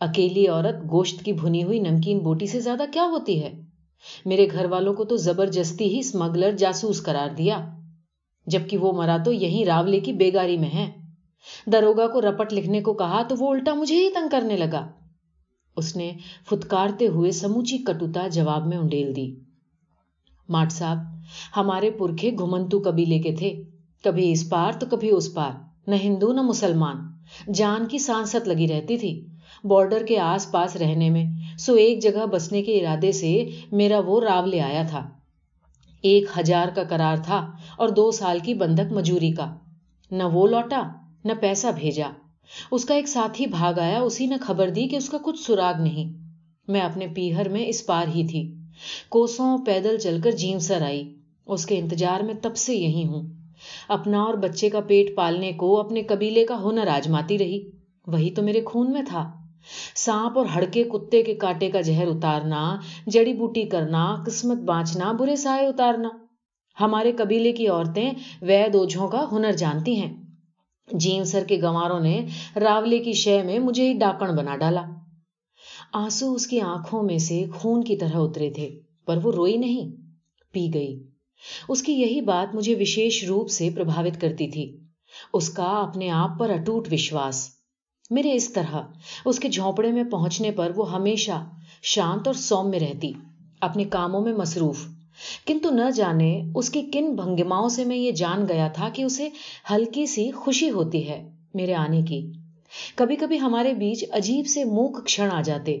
اکیلی عورت گوشت کی بھنی ہوئی نمکین بوٹی سے زیادہ کیا ہوتی ہے؟ میرے گھر والوں کو تو زبردستی ہی اسمگلر جاسوس قرار دیا، جبکہ وہ مرا تو یہی راولے کی بیگاری میں ہے دروگا کو رپٹ لکھنے کو کہا تو وہ الٹا مجھے ہی تنگ کرنے لگا۔ اس نے پھتکارتے ہوئے سموچی کٹوتا جواب میں انڈیل دی۔ ماٹ صاحب، ہمارے پرکھے گھمنتو قبیلے کے تھے، کبھی اس پار تو کبھی اس پار، نہ ہندو نہ مسلمان۔ جان کی سانست لگی رہتی تھی۔ بارڈر کے آس پاس رہنے میں سو ایک جگہ بسنے کے ارادے سے میرا وہ راو لے آیا تھا۔ ایک ہزار کا کرار تھا اور دو سال کی بندک مجوری کا۔ نہ وہ لوٹا، نہ پیسہ بھیجا۔ اس کا ایک ساتھی بھاگ آیا، اسی نے خبر دی کہ اس کا کچھ سراغ نہیں۔ میں اپنے پیہر میں اس پار ہی تھی۔ کوسوں پیدل چل کر جیم سر آئی۔ اس کے انتظار میں تب سے یہی ہوں۔ اپنا اور بچے کا پیٹ پالنے کو اپنے قبیلے کا ہنر آجماتی رہی۔ وہی تو میرے خون میں تھا۔ سانپ اور ہڑکے کتے کے کاٹے کا زہر اتارنا، جڑی بوٹی کرنا، قسمت بانچنا، برے سائے اتارنا۔ ہمارے قبیلے کی عورتیں وید اوجھوں کا ہنر جانتی ہیں۔ جیم سر کے گواروں نے راولے کی شے میں مجھے ہی ڈاکن بنا ڈالا۔ آنسو اس کی آنکھوں میں سے خون کی طرح اترے تھے، پر وہ روئی نہیں، پی گئی۔ اس کی یہی بات مجھے وشیش روپ سے پربھاوت کرتی تھی۔ اس کا اپنے آپ پر اٹوٹ وشواس۔ میرے اس طرح، اس کے جھونپڑے میں پہنچنے پر وہ ہمیشہ شانت اور سوم میں رہتی، اپنے کاموں میں مصروف۔ کنتو نہ جانے اس کی کن بھنگماؤں سے میں یہ جان گیا تھا کہ اسے ہلکی سی خوشی ہوتی ہے میرے آنے کی۔ کبھی کبھی ہمارے بیچ عجیب سے موک کھڑ آ جاتے،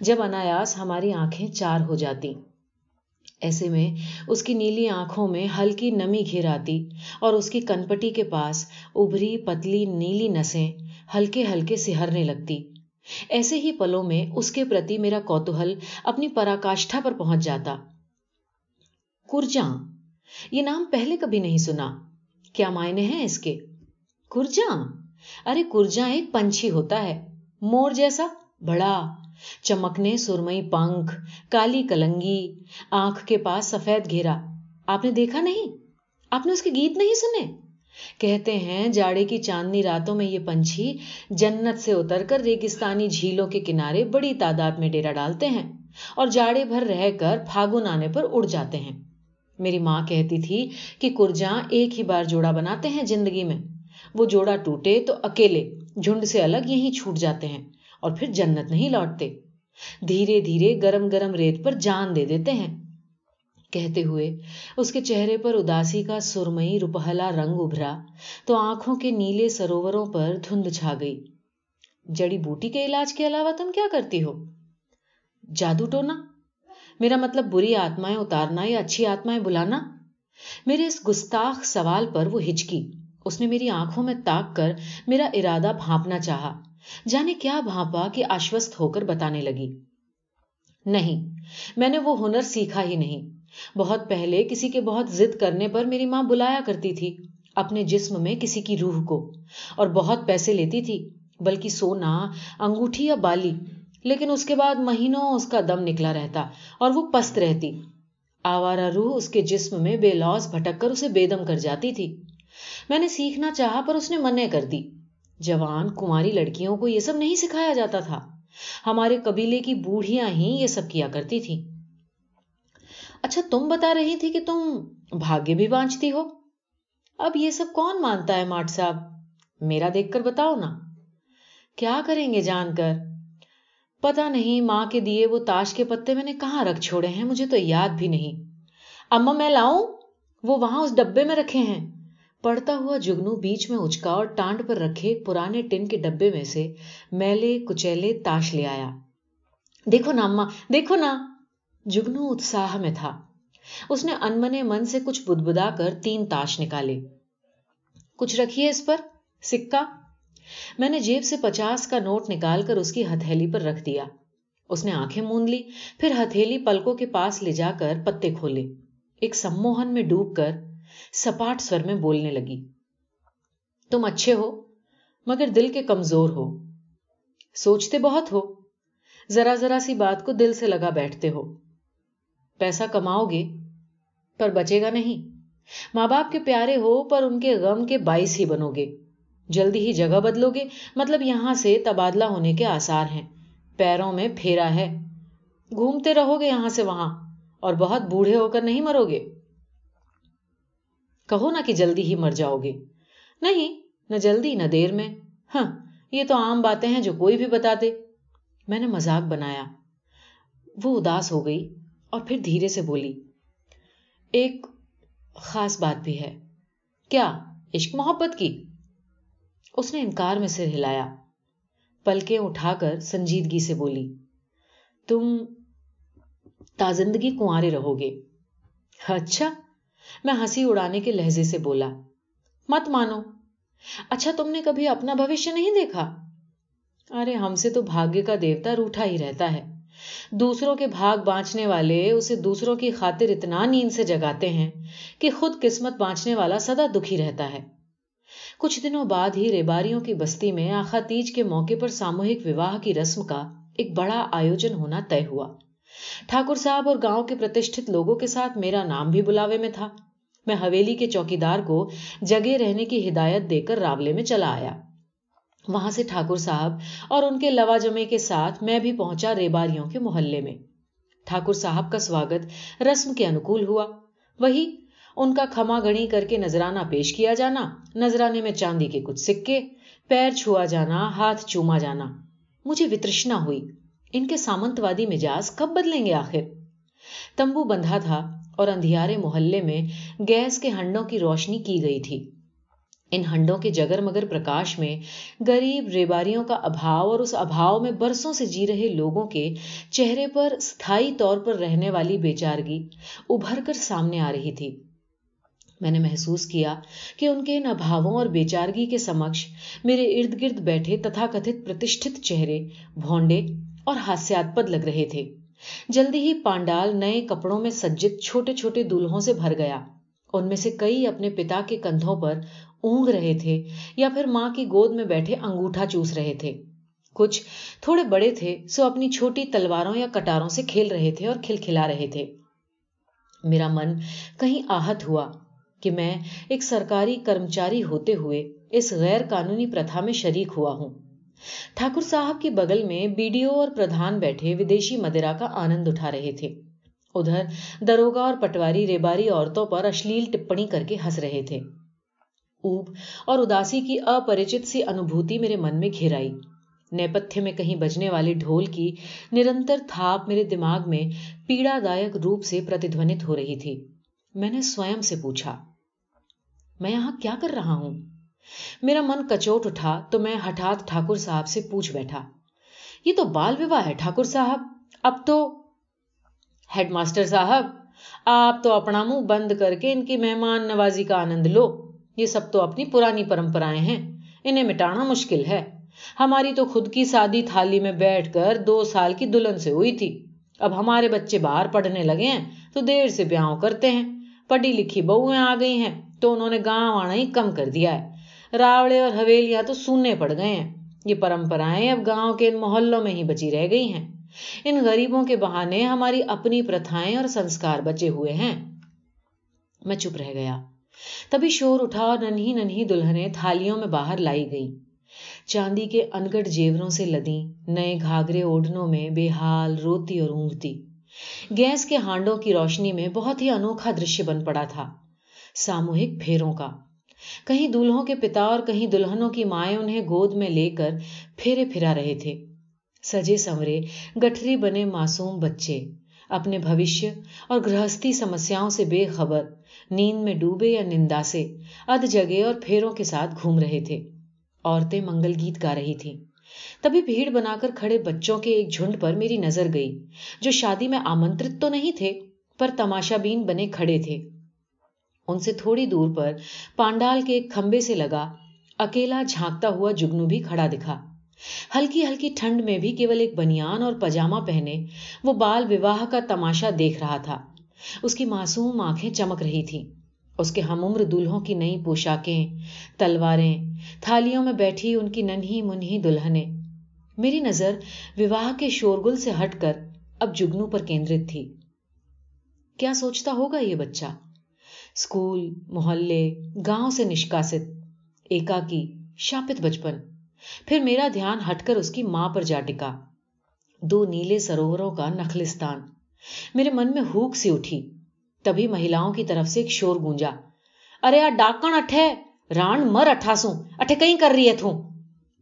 جب انایاس ہماری آنکھیں چار ہو جاتی۔ ایسے میں اس کی نیلی آنکھوں میں ہلکی نمی گھر آتی اور اس کی کنپٹی کے پاس ابری پتلی نیلی نسیں ہلکے ہلکے سہرنے لگتی۔ ایسے ہی پلوں میں اس کے پرتی میرا کوتوہل اپنی پراکاشٹھا پر پہنچ جاتا۔ کرجاں یہ نام پہلے کبھی نہیں سنا۔ کیا معنی ہیں اس کے؟ کرجاں ارے کرجاں ایک پنچھی ہوتا ہے، مور جیسا، بڑا۔ چمکنے سرمئی پنکھ، کالی کلنگی، آنکھ کے پاس سفید گھیرا۔ آپ نے دیکھا نہیں؟ آپ نے اس کے گیت نہیں سنے؟ کہتے ہیں، جاڑے کی چاندنی راتوں میں یہ پنچھی جنت سے اتر کر ریگستانی جھیلوں کے کنارے بڑی تعداد میں ڈیرا ڈالتے ہیں اور جاڑے بھر رہ کر پھاگن آنے پر اڑ جاتے ہیں۔ میری ماں کہتی تھی کہ کرجاں ایک ہی بار جوڑا بناتے ہیں زندگی میں۔ وہ جوڑا ٹوٹے تو اکیلے، جھنڈ سے الگ یہی چھوٹ جاتے ہیں۔ اور پھر جنت نہیں لوٹتے۔ دھیرے دھیرے گرم گرم ریت پر جان دے دیتے ہیں۔ کہتے ہوئے اس کے چہرے پر اداسی کا سرمئی روپہلا رنگ ابھرا تو آنکھوں کے نیلے سرووروں پر دھند چھا گئی۔ جڑی بوٹی کے علاج کے علاوہ تم کیا کرتی ہو؟ جادو ٹونا؟ میرا مطلب بری آتمائیں اتارنا یا اچھی آتمائیں بلانا؟ میرے اس گستاخ سوال پر وہ ہچکی۔ اس نے میری آنکھوں میں تاک کر میرا ارادہ بھانپنا چاہا۔ جانے کیا بھانپا کہ آشوست ہو کر بتانے لگی۔ نہیں، میں نے وہ ہنر سیکھا ہی نہیں۔ بہت پہلے کسی کے بہت ضد کرنے پر میری ماں بلایا کرتی تھی اپنے جسم میں کسی کی روح کو، اور بہت پیسے لیتی تھی، بلکہ سونا، انگوٹھی یا بالی۔ لیکن اس کے بعد مہینوں اس کا دم نکلا رہتا اور وہ پست رہتی۔ آوارہ روح اس کے جسم میں بے لوز بھٹک کر اسے بے دم کر جاتی تھی۔ میں نے سیکھنا چاہا پر اس نے منع کر دی۔ جوان کماری لڑکیوں کو یہ سب نہیں سکھایا جاتا تھا۔ ہمارے قبیلے کی بوڑھیاں ہی یہ سب کیا کرتی تھی اچھا تم بتا رہی تھی کہ تم بھاگے بھی بانچتی ہو۔ اب یہ سب کون مانتا ہے ماٹ صاحب؟ میرا دیکھ کر بتاؤ نا۔ کیا کریں گے جان کر؟ پتا نہیں ماں کے دیے وہ تاش کے پتے میں نے کہاں رکھ چھوڑے ہیں، مجھے تو یاد بھی نہیں۔ اما میں لاؤں؟ وہ وہاں اس ڈبے میں رکھے ہیں۔ پڑتا ہوا جگنو بیچ میں اچکا اور ٹانڈ پر رکھے پرانے ٹن کے ڈبے میں سے میلے، کچیلے، تاش لے آیا۔ دیکھو نا اما دیکھو نا۔ جگنو اتساہ میں تھا۔ اس نے انمنے من سے کچھ بدبدا کر تین تاش نکالے۔ کچھ رکھیے اس پر؟ سکہ۔ میں نے جیب سے پچاس کا نوٹ نکال کر اس کی ہتھیلی پر رکھ دیا۔ اس نے آنکھیں مون لی، پھر ہتھیلی پلکوں کے پاس لے جا کر پتے کھولے۔ ایک سموہن میں ڈوب کر سپاٹ سور میں بولنے لگی۔ تم اچھے ہو، مگر دل کے کمزور ہو۔ سوچتے بہت ہو، ذرا ذرا سی بات کو دل سے لگا بیٹھتے ہو۔ پیسہ کماؤ گے، پر بچے گا نہیں۔ ماں باپ کے پیارے ہو، پر ان کے غم کے باعث ہی بنو گے۔ جلدی ہی جگہ بدلو گے مطلب یہاں سے تبادلہ ہونے کے آسار ہیں۔ پیروں میں پھیرا ہے۔ گھومتے رہو گے یہاں سے وہاں، اور بہت بوڑھے ہو کر نہیں مرو گے۔ کہو نا کہ جلدی ہی مر جاؤ گے۔ نہیں، نہ جلدی، نہ دیر میں۔ ہاں یہ تو عام باتیں ہیں جو کوئی بھی بتا دے میں نے مزاق بنایا۔ وہ اداس ہو گئی اور پھر دھیرے سے بولی، ایک خاص بات بھی ہے۔ کیا عشق محبت کی؟ اس نے انکار میں سر ہلایا۔ پلکیں اٹھا کر سنجیدگی سے بولی، تم تازندگی کنوارے رہو گے۔ اچھا میں ہنسی اڑانے کے لہجے سے بولا، مت مانو۔ اچھا تم نے کبھی اپنا بھوشیہ نہیں دیکھا؟ ارے، ہم سے تو بھاگیہ کا دیوتا روٹھا ہی رہتا ہے۔ دوسروں کے بھاگ بانچنے والے اسے دوسروں کی خاطر اتنا نیند سے جگاتے ہیں کہ خود قسمت بانچنے والا سدا دکھی رہتا ہے۔ کچھ دنوں بعد ہی ریباریوں کی بستی میں آخا تیج کے موقع پر ساموہک وواہ کی رسم کا ایک بڑا آیوجن ہونا طے ہوا۔ ٹھاکر صاحب اور گاؤں کے پرتشٹھت لوگوں کے ساتھ میرا نام بھی بلاوے میں تھا۔ میں حویلی کے چوکیدار کو جگہ رہنے کی ہدایت دے کر راولے میں چلا آیا۔ وہاں سے ٹھاکر صاحب اور ان کے لواجمے کے ساتھ میں بھی پہنچا ریباریوں کے محلے میں۔ ٹھاکر صاحب کا سواگت رسم کے انوکول ہوا۔ وہی ان کا کھما گڑی کر کے نذرانہ پیش کیا جانا، نذرانے میں چاندی کے کچھ سکے، پیر چھوا جانا، ہاتھ چوما جانا۔ مجھے وترشنا ہوئی۔ ان کے سامنت وادی مجاز کب بدلیں گے آخر؟ تمبو بندھا تھا۔ اور اندھیارے محلے میں گیس کے ہنڈوں کی روشنی کی گئی تھی۔ ان ہنڈوں کے جگر مگر پرکاش میں غریب ریباریوں کا ابھاؤ اور اس ابھاؤ میں برسوں سے جی رہے لوگوں کے چہرے پر ستھائی طور پر رہنے والی بیچارگی ابھر کر سامنے آ رہی تھی۔ میں نے محسوس کیا کہ ان کے ان ابھاووں اور بیچارگی کے سمکش میرے ارد گرد بیٹھے تتھا کتھت پرتشٹھت چہرے بھونڈے اور ہاسیات پد لگ رہے تھے۔ جلدی ہی پانڈال نئے کپڑوں میں سجت چھوٹے چھوٹے دلہوں سے بھر گیا۔ ان میں سے کئی اپنے پتا کے کندھوں پر اونگ رہے تھے یا پھر ماں کی گود میں بیٹھے انگوٹھا چوس رہے تھے۔ کچھ تھوڑے بڑے تھے، سو اپنی چھوٹی تلواروں یا کٹاروں سے کھیل رہے تھے اور کھلکھلا رہے تھے۔ میرا من کہیں آہت ہوا کہ میں ایک سرکاری کرمچاری ہوتے ہوئے اس غیر قانونی پرتھا میں شریک ہوا ہوں۔ ٹھاکر صاحب کی بغل میں بیڈیو اور پردھان بیٹھے ودیشی مدرا کا آنند اٹھا رہے تھے۔ ادھر دروگا اور پٹواری ریباری عورتوں پر اشلیل ٹپنی کر کے ہنس رہے تھے۔ اوب اور اداسی کی اپریچت سی انوبھوتی میرے من میں گھر آئی۔ نیپتھے میں کہیں بجنے والے ڈھول کی نرنتر تھاپ میرے دماغ میں پیڑا دائک روپ سے پرتدھونت ہو رہی تھی۔ میں نے سوئم سے پوچھا، میں یہاں کیا کر رہا ہوں؟ میرا من کچوٹ اٹھا تو میں ہٹھات ٹھاکر صاحب سے پوچھ بیٹھا۔ یہ تو بال وواہ ہے ٹھاکر صاحب۔ اب تو ہیڈ ماسٹر صاحب، آپ تو اپنا منہ بند کر کے ان کی مہمان نوازی کا آنند لو۔ یہ سب تو اپنی پرانی پرمپرائیں ہیں۔ انہیں مٹانا مشکل ہے۔ ہماری تو خود کی سادی تھالی میں بیٹھ کر دو سال کی دلہن سے ہوئی تھی۔ اب ہمارے بچے باہر پڑھنے لگے ہیں تو دیر سے بیاہ کرتے ہیں۔ پڑھی لکھی بہویں آ گئی ہیں تو انہوں نے گاؤں آنا ہی کم کر دیا ہے۔ راوڑے اور حویلیاں تو سننے پڑ گئے ہیں۔ یہ پرمپرائیں اب گاؤں کے ان محلوں میں ہی بچی رہ گئی ہیں۔ ان غریبوں کے بہانے ہماری اپنی پرتھائیں اور سنسکار بچے ہوئے ہیں۔ میں چپ رہ گیا۔ تبھی شور اٹھا اور ننھی ننھی دلہنیں تھالیوں میں باہر لائی گئی چاندی کے انگڑ جیوروں سے لدی نئے گھاگرے اوڈنوں میں بے حال روتی اور اونگتی۔ گیس کے ہانڈوں کی روشنی میں بہت ہی انوکھا درشیہ بن پڑا تھا۔ ساموہک پھیروں کا۔ کہیں دلہوں کے پتا اور کہیں دلہنوں کی مائیں انہیں گود میں لے کر پھیرے پھرا رہے تھے۔ سجے سمرے گٹھری بنے معصوم بچے، اپنے بھوشیہ اور گرہستی سمسیاؤں سے بے خبر، نیند میں ڈوبے یا نندا سے ادھ جگہ اور پھیروں کے ساتھ گھوم رہے تھے۔ عورتیں منگل گیت گا رہی تھی تبھی بھیڑ بنا کر کھڑے بچوں کے ایک جھنڈ پر میری نظر گئی، جو شادی میں آمنترت تو نہیں تھے، پر تماشا بین بنے کھڑے تھے۔ ان سے تھوڑی دور پر پانڈال کے ایک کھمبے سے لگا، اکیلا جھانکتا ہوا جگنو بھی کھڑا دکھا۔ ہلکی ہلکی ٹھنڈ میں بھی کیول ایک بنیان اور پجامہ پہنے وہ بال وواہ کا تماشا دیکھ رہا تھا۔ اس کی معصوم آنکھیں چمک رہی تھی اس کے ہم عمر دلہوں کی نئی پوشاکیں، تلواریں، تھالیوں میں بیٹھی ان کی ننھی منہی دلہنیں۔ میری نظر وواہ کے شورگل سے ہٹ کر اب جگنو پر کیندرت تھی۔ کیا سوچتا ہوگا یہ بچہ؟ اسکول، محلے، گاؤں سے نشکاست ایکا کی شاپت بچپن۔ پھر میرا دھیان ہٹ کر اس کی ماں پر جا ٹکا۔ دو نیلے سرووروں کا نخلستان۔ میرے من میں ہوک سی اٹھی۔ تبھی مہیلاؤں کی طرف سے ایک شور گونجا۔ ارے آ، ڈاکن اٹھے۔ ران مر اٹھاسوں۔ اٹھے کہیں کر رہی ہے تھوں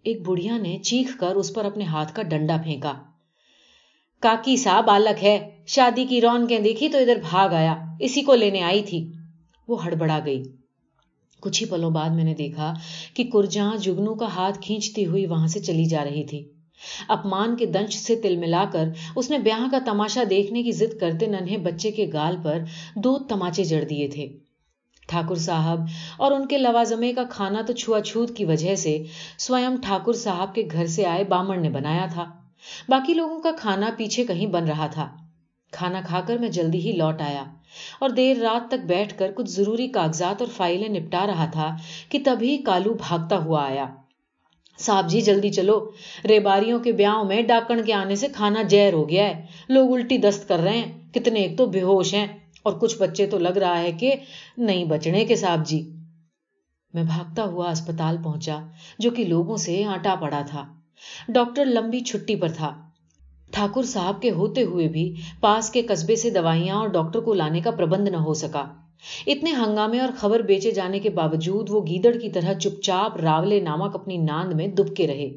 ایک بڑھیا نے چیخ کر اس پر اپنے ہاتھ کا ڈنڈا پھینکا۔ کاکی سا بالک ہے۔ شادی کی رون کے دیکھی تو ادھر بھاگ آیا۔ اسی کو لینے آئی تھی۔ وہ ہڑبڑا گئی۔ کچھ ہی پلوں بعد میں نے دیکھا کہ کرجاں جگنو کا ہاتھ کھینچتی ہوئی وہاں سے چلی جا رہی تھی۔ اپمان کے دنش سے تل ملا کر اس نے بیاہ کا تماشا دیکھنے کی ضد کرتے ننھے بچے کے گال پر دو تماچے جڑ دیے تھے۔ ٹھاکر صاحب اور ان کے لوازمے کا کھانا تو چھوا چھوت کی وجہ سے سوئم ٹھاکر صاحب کے گھر سے آئے بامن نے بنایا تھا۔ باقی لوگوں کا کھانا پیچھے کہیں بن رہا تھا۔ کھانا کھا کر میں جلدی ہی لوٹ آیا اور دیر رات تک بیٹھ کر کچھ ضروری کاغذات اور فائلیں نپٹا رہا تھا کہ تبھی کالو بھاگتا ہوا آیا۔ صاحب جی جلدی چلو۔ ریباریوں کے بیاہوں میں ڈاکن کے آنے سے کھانا جہر ہو گیا ہے۔ لوگ الٹی دست کر رہے ہیں۔ کتنے ایک تو بے ہوش ہیں اور کچھ بچے تو لگ رہا ہے کہ نہیں بچنے کے صاحب جی۔ میں بھاگتا ہوا اسپتال پہنچا جو کہ لوگوں سے آٹا پڑا تھا۔ ڈاکٹر لمبی چھٹی پر تھا۔ ٹھاکر صاحب کے ہوتے ہوئے بھی پاس کے قصبے سے دوائیاں اور ڈاکٹر کو لانے کا پربند نہ ہو سکا اتنے ہنگامے اور خبر بیچے جانے کے باوجود وہ گیدڑ کی طرح چپ چاپ راولے نامک اپنی ناند میں دبکے رہے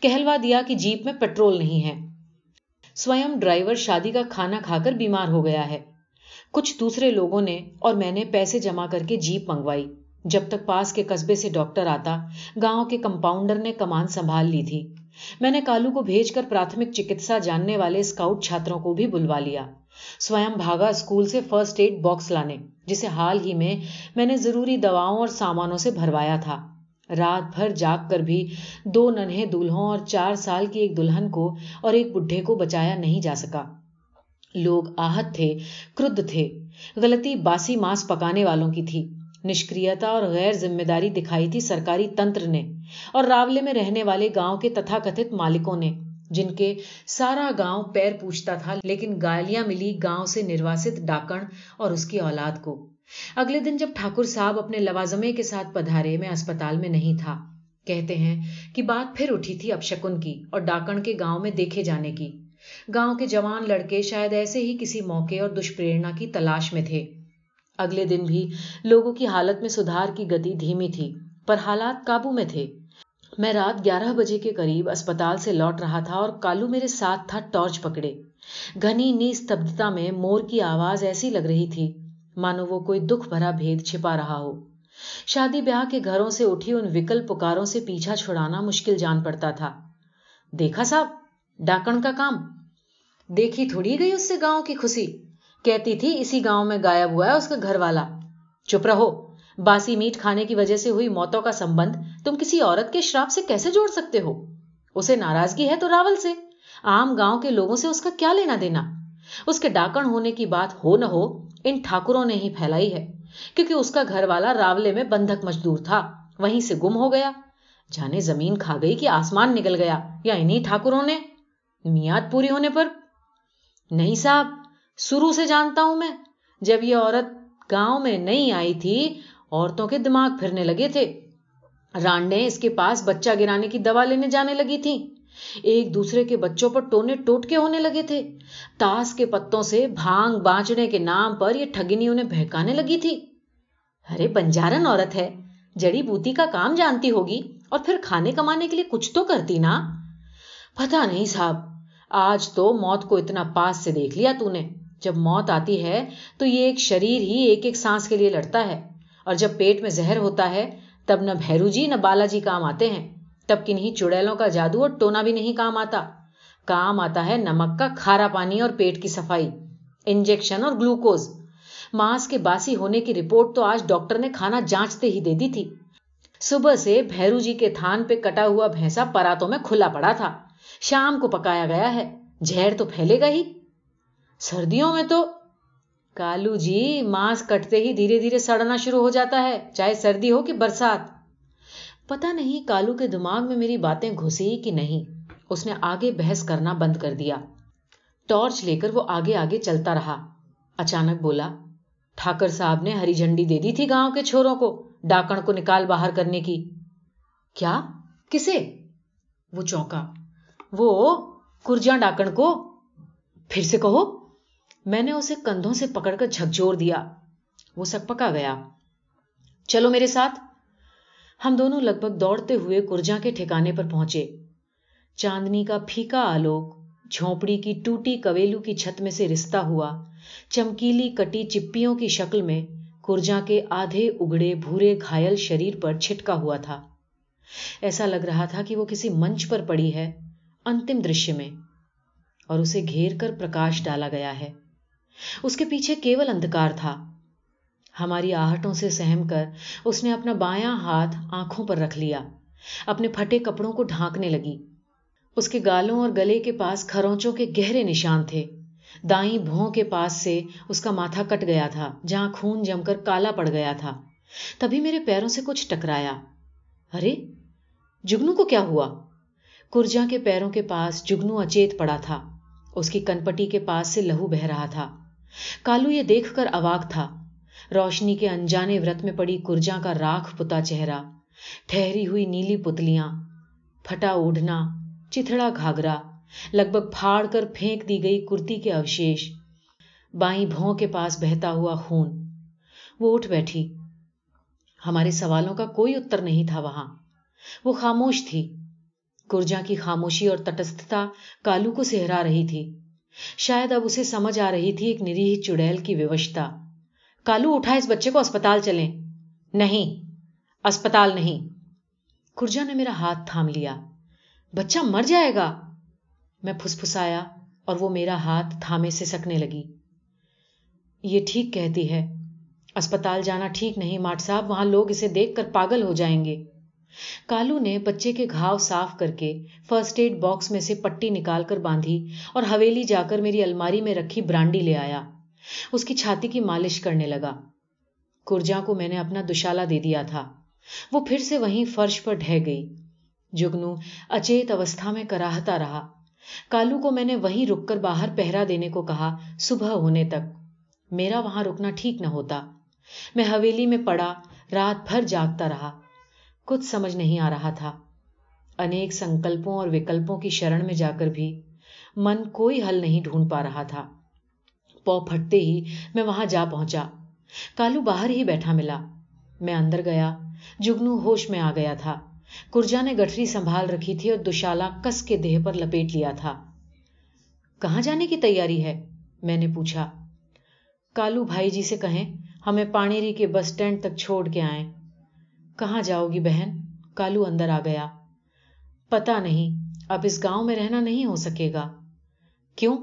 کہلوا دیا کہ جیپ میں پیٹرول نہیں ہے سوئم ڈرائیور شادی کا کھانا کھا کر بیمار ہو گیا ہے کچھ دوسرے لوگوں نے اور میں نے پیسے جمع کر کے جیپ منگوائی جب تک پاس کے قصبے سے ڈاکٹر آتا گاؤں کے کمپاؤنڈر نے کمان سنبھال لی تھی میں نے کالو کو بھیج کر پراتھمک چکتسا جاننے والے اسکاؤٹ چھاتروں کو بھی بلوا لیا سوئم بھاگا اسکول سے فرسٹ ایڈ باکس لانے جسے حال ہی میں میں نے ضروری دواؤں اور سامانوں سے بھروایا تھا رات بھر جاگ کر بھی دو ننھے دلہوں اور چار سال کی ایک دلہن کو اور ایک بڈھے کو بچایا نہیں جا سکا لوگ آہت تھے کرد تھے غلطی باسی ماس پکانے والوں کی تھی نشکریتا اور غیر ذمہ داری دکھائی تھی سرکاری تنتر نے اور راولے میں رہنے والے گاؤں کے تتھا کتھت مالکوں نے، جن کے سارا گاؤں پیر پوچھتا تھا لیکن گالیاں ملی گاؤں سے نرواسط ڈاکن اور اس کی اولاد کو۔ اگلے دن جب ٹھاکر صاحب اپنے لوازمے کے ساتھ پدھارے میں اسپتال میں نہیں تھا، کہتے ہیں کہ بات پھر اٹھی تھی اب شکن کی اور ڈاکن کے گاؤں میں دیکھے جانے کی۔ گاؤں کے جوان لڑکے شاید ایسے ہی کسی موقع اور دشپریرنا کی تلاش میں تھے۔ اگلے دن بھی لوگوں کی حالت میں سدھار کی گتی دھیمی تھی، پر حالات قابو میں تھے۔ میں رات گیارہ بجے کے قریب اسپتال سے لوٹ رہا تھا اور کالو میرے ساتھ تھا ٹارچ پکڑے۔ گھنی نستبدتا میں مور کی آواز ایسی لگ رہی تھی، مانو وہ کوئی دکھ بھرا بھید چھپا رہا ہو۔ شادی بیاہ کے گھروں سے اٹھی ان وکل پکاروں سے پیچھا چھڑانا مشکل جان پڑتا تھا۔ دیکھا صاحب، ڈاکن کا کام۔ دیکھی تھوڑی گئی اس سے گاؤں کی خوشی کہتی تھی، اسی گاؤں میں غائب ہوا ہے اس کا گھر والا۔ چپ رہو۔ باسی میٹ کھانے کی وجہ سے ہوئی موتوں کا سمبند تم کسی عورت کے شراپ سے کیسے جوڑ سکتے ہو؟ اسے ناراضگی ہے تو راول سے۔ عام گاؤں کے لوگوں سے اس کا کیا لینا دینا؟ اس کے ڈاکن ہونے کی بات ہو نہ ہو، ان ٹھاکروں نے ہی پھیلائی ہے۔ کیونکہ اس کا گھر والا راولے میں بندھک مزدور تھا، وہیں سے گم ہو گیا۔ جانے زمین کھا گئی کہ آسمان نکل گیا، یا انہیں ٹھاکروں نے؟ میاد پوری ہونے پر؟ نہیں صاحب شروع سے جانتا ہوں میں۔ جب یہ عورت گاؤں میں نہیں آئی تھی، عورتوں کے دماغ پھرنے لگے تھے۔ رانڈے اس کے پاس بچہ گرانے کی دوا لینے جانے لگی تھی۔ ایک دوسرے کے بچوں پر ٹونے ٹوٹ کے ہونے لگے تھے۔ تاس کے پتوں سے بھانگ بانچنے کے نام پر یہ ٹھگنی انہیں بہکانے لگی تھی۔ ارے بنجارن عورت ہے۔ جڑی بوتی کا کام جانتی ہوگی اور پھر کھانے کمانے کے لیے کچھ تو کرتی نا؟ پتا نہیں صاحب، آج تو موت کو اتنا پاس سے دیکھ لیا تو نے۔ جب موت آتی ہے تو یہ ایک شریر ہی ایک ایک سانس کے لیے لڑتا ہے۔ اور جب پیٹ میں زہر ہوتا ہے، تب نہ بھیرو جی نہ بالا جی کام آتے ہیں۔ تب کنہیں چڑیلوں کا جادو اور ٹونا بھی نہیں کام آتا۔ کام آتا ہے نمک کا کھارا پانی اور پیٹ کی صفائی، انجیکشن اور گلوکوز۔ ماس کے باسی ہونے کی رپورٹ تو آج ڈاکٹر نے کھانا جانچتے ہی دے دی تھی۔ صبح سے بھیرو جی کے تھان پہ کٹا ہوا بھینسا پراتوں میں کھلا پڑا تھا۔ شام کو پکایا گیا ہے۔ جھیڑ تو پھیلے گا ہی۔ سردیوں میں تو کالو جی ماس کٹتے ہی دھیرے دھیرے سڑنا شروع ہو جاتا ہے، چاہے سردی ہو کہ برسات۔ پتا نہیں کالو کے دماغ میں میری باتیں گھسی کہ نہیں۔ اس نے آگے بحث کرنا بند کر دیا۔ ٹارچ لے کر وہ آگے آگے چلتا رہا۔ اچانک بولا، ٹھاکر صاحب نے ہری جھنڈی دے دی تھی گاؤں کے چھوروں کو، ڈاکن کو نکال باہر کرنے کی۔ کیا؟ کسے؟ وہ چونکا۔ وہ کرجا ڈاکن کو۔ پھر سے کہو۔ میں نے اسے کندھوں سے پکڑ کر جھکجور دیا۔ وہ سک پکا گیا۔ چلو میرے ساتھ۔ ہم دونوں لگ بھگ دوڑتے ہوئے کرجا کے ٹھکانے پر پہنچے۔ چاندنی کا پھیکا آلوک، جھونپڑی کی ٹوٹی کویلو کی چھت میں سے رستا ہوا۔ چمکیلی کٹی چپیوں کی شکل میں کرجا کے آدھے اگڑے بھورے گھائل شریر پر چھٹکا ہوا تھا۔ ایسا لگ رہا تھا کہ وہ کسی منچ پر پڑی ہے، انتم درشیہ میں، اور اسے گھیر کر پرکاش ڈالا گیا ہے۔ اس کے پیچھے کیول اندھکار تھا۔ ہماری آہٹوں سے سہم کر اس نے اپنا بایاں ہاتھ آنکھوں پر رکھ لیا۔ اپنے پھٹے کپڑوں کو ڈھانکنے لگی۔ اس کے گالوں اور گلے کے پاس کھروچوں کے گہرے نشان تھے۔ دائیں بھوں کے پاس سے اس کا ماتھا کٹ گیا تھا، جہاں خون جم کر کالا پڑ گیا تھا۔ تبھی میرے پیروں سے کچھ ٹکرایا۔ ارے، جگنو کو کیا ہوا؟ کرجا کے پیروں کے پاس جگنو اچیت پڑا تھا۔ اس کی کنپٹی کے پاس سے لہو بہ رہا تھا۔ کالو یہ دیکھ کر اواک تھا۔ روشنی کے انجانے ورت میں پڑی کرجا کا راکھ پتا چہرہ۔ ٹھہری ہوئی نیلی پتلیاں۔ پھٹا اوڑھنا، چتھڑا گھاگرا۔ لگ بھگ پھاڑ کر پھینک دی گئی کرتی کے اوشیش۔ بائیں بھوں کے پاس بہتا ہوا خون۔ وہ اٹھ بیٹھی۔ ہمارے سوالوں کا کوئی اتر نہیں تھا وہاں۔ وہ خاموش تھی۔ کرجا کی خاموشی اور تٹستھتا کالو کو سہرا رہی تھی۔ شاید اب اسے سمجھ آ رہی تھی ایک نریح چڑیل کی ووشتا کالو، اٹھا اس بچے کو اسپتال چلیں۔ نہیں، اسپتال نہیں۔ کرجا نے میرا ہاتھ تھام لیا۔ بچہ مر جائے گا۔ میں پھس پھسایا اور وہ میرا ہاتھ تھامے سے سکنے لگی۔ یہ ٹھیک کہتی ہے۔ اسپتال جانا ٹھیک نہیں ماٹ صاحب، وہاں لوگ اسے دیکھ کر پاگل ہو جائیں گے۔ کالو نے بچے کے گھاؤ صاف کر کے فرسٹ ایڈ باکس میں سے پٹی نکال کر باندھی اور حویلی جا کر میری الماری میں رکھی برانڈی لے آیا۔ اس کی چھاتی کی مالش کرنے لگا۔ کرجا کو میں نے اپنا دشالا دے دیا تھا۔ وہ پھر سے وہیں فرش پر ڈہ گئی۔ جگنو اچیت اوستھا میں کراہتا رہا۔ کالو کو میں نے وہیں رک کر باہر پہرا دینے کو کہا صبح ہونے تک۔ میرا وہاں رکنا ٹھیک نہ ہوتا۔ میں حویلی میں پڑا، رات بھر جاگتا رہا۔ کچھ سمجھ نہیں آ رہا تھا۔ انیک سنکلپوں اور وکلپوں کی شرن میں جا کر بھی من کوئی حل نہیں ڈھونڈ پا رہا تھا۔ پو پھٹتے ہی میں وہاں جا پہنچا۔ کالو باہر ہی بیٹھا ملا۔ میں اندر گیا۔ جگنو ہوش میں آ گیا تھا۔ کرجا نے گٹھری سنبھال رکھی تھی اور دشالا کس کے دیہ پر لپیٹ لیا تھا۔ کہاں جانے کی تیاری ہے؟ میں نے پوچھا۔ کالو بھائی جی سے کہیں، ہمیں پانیری کے بس اسٹینڈ تک چھوڑ کے آئیں۔ کہاں جاؤ گی بہن؟ کالو اندر آ گیا۔ پتا نہیں، اب اس گاؤں میں رہنا نہیں ہو سکے گا۔ کیوں؟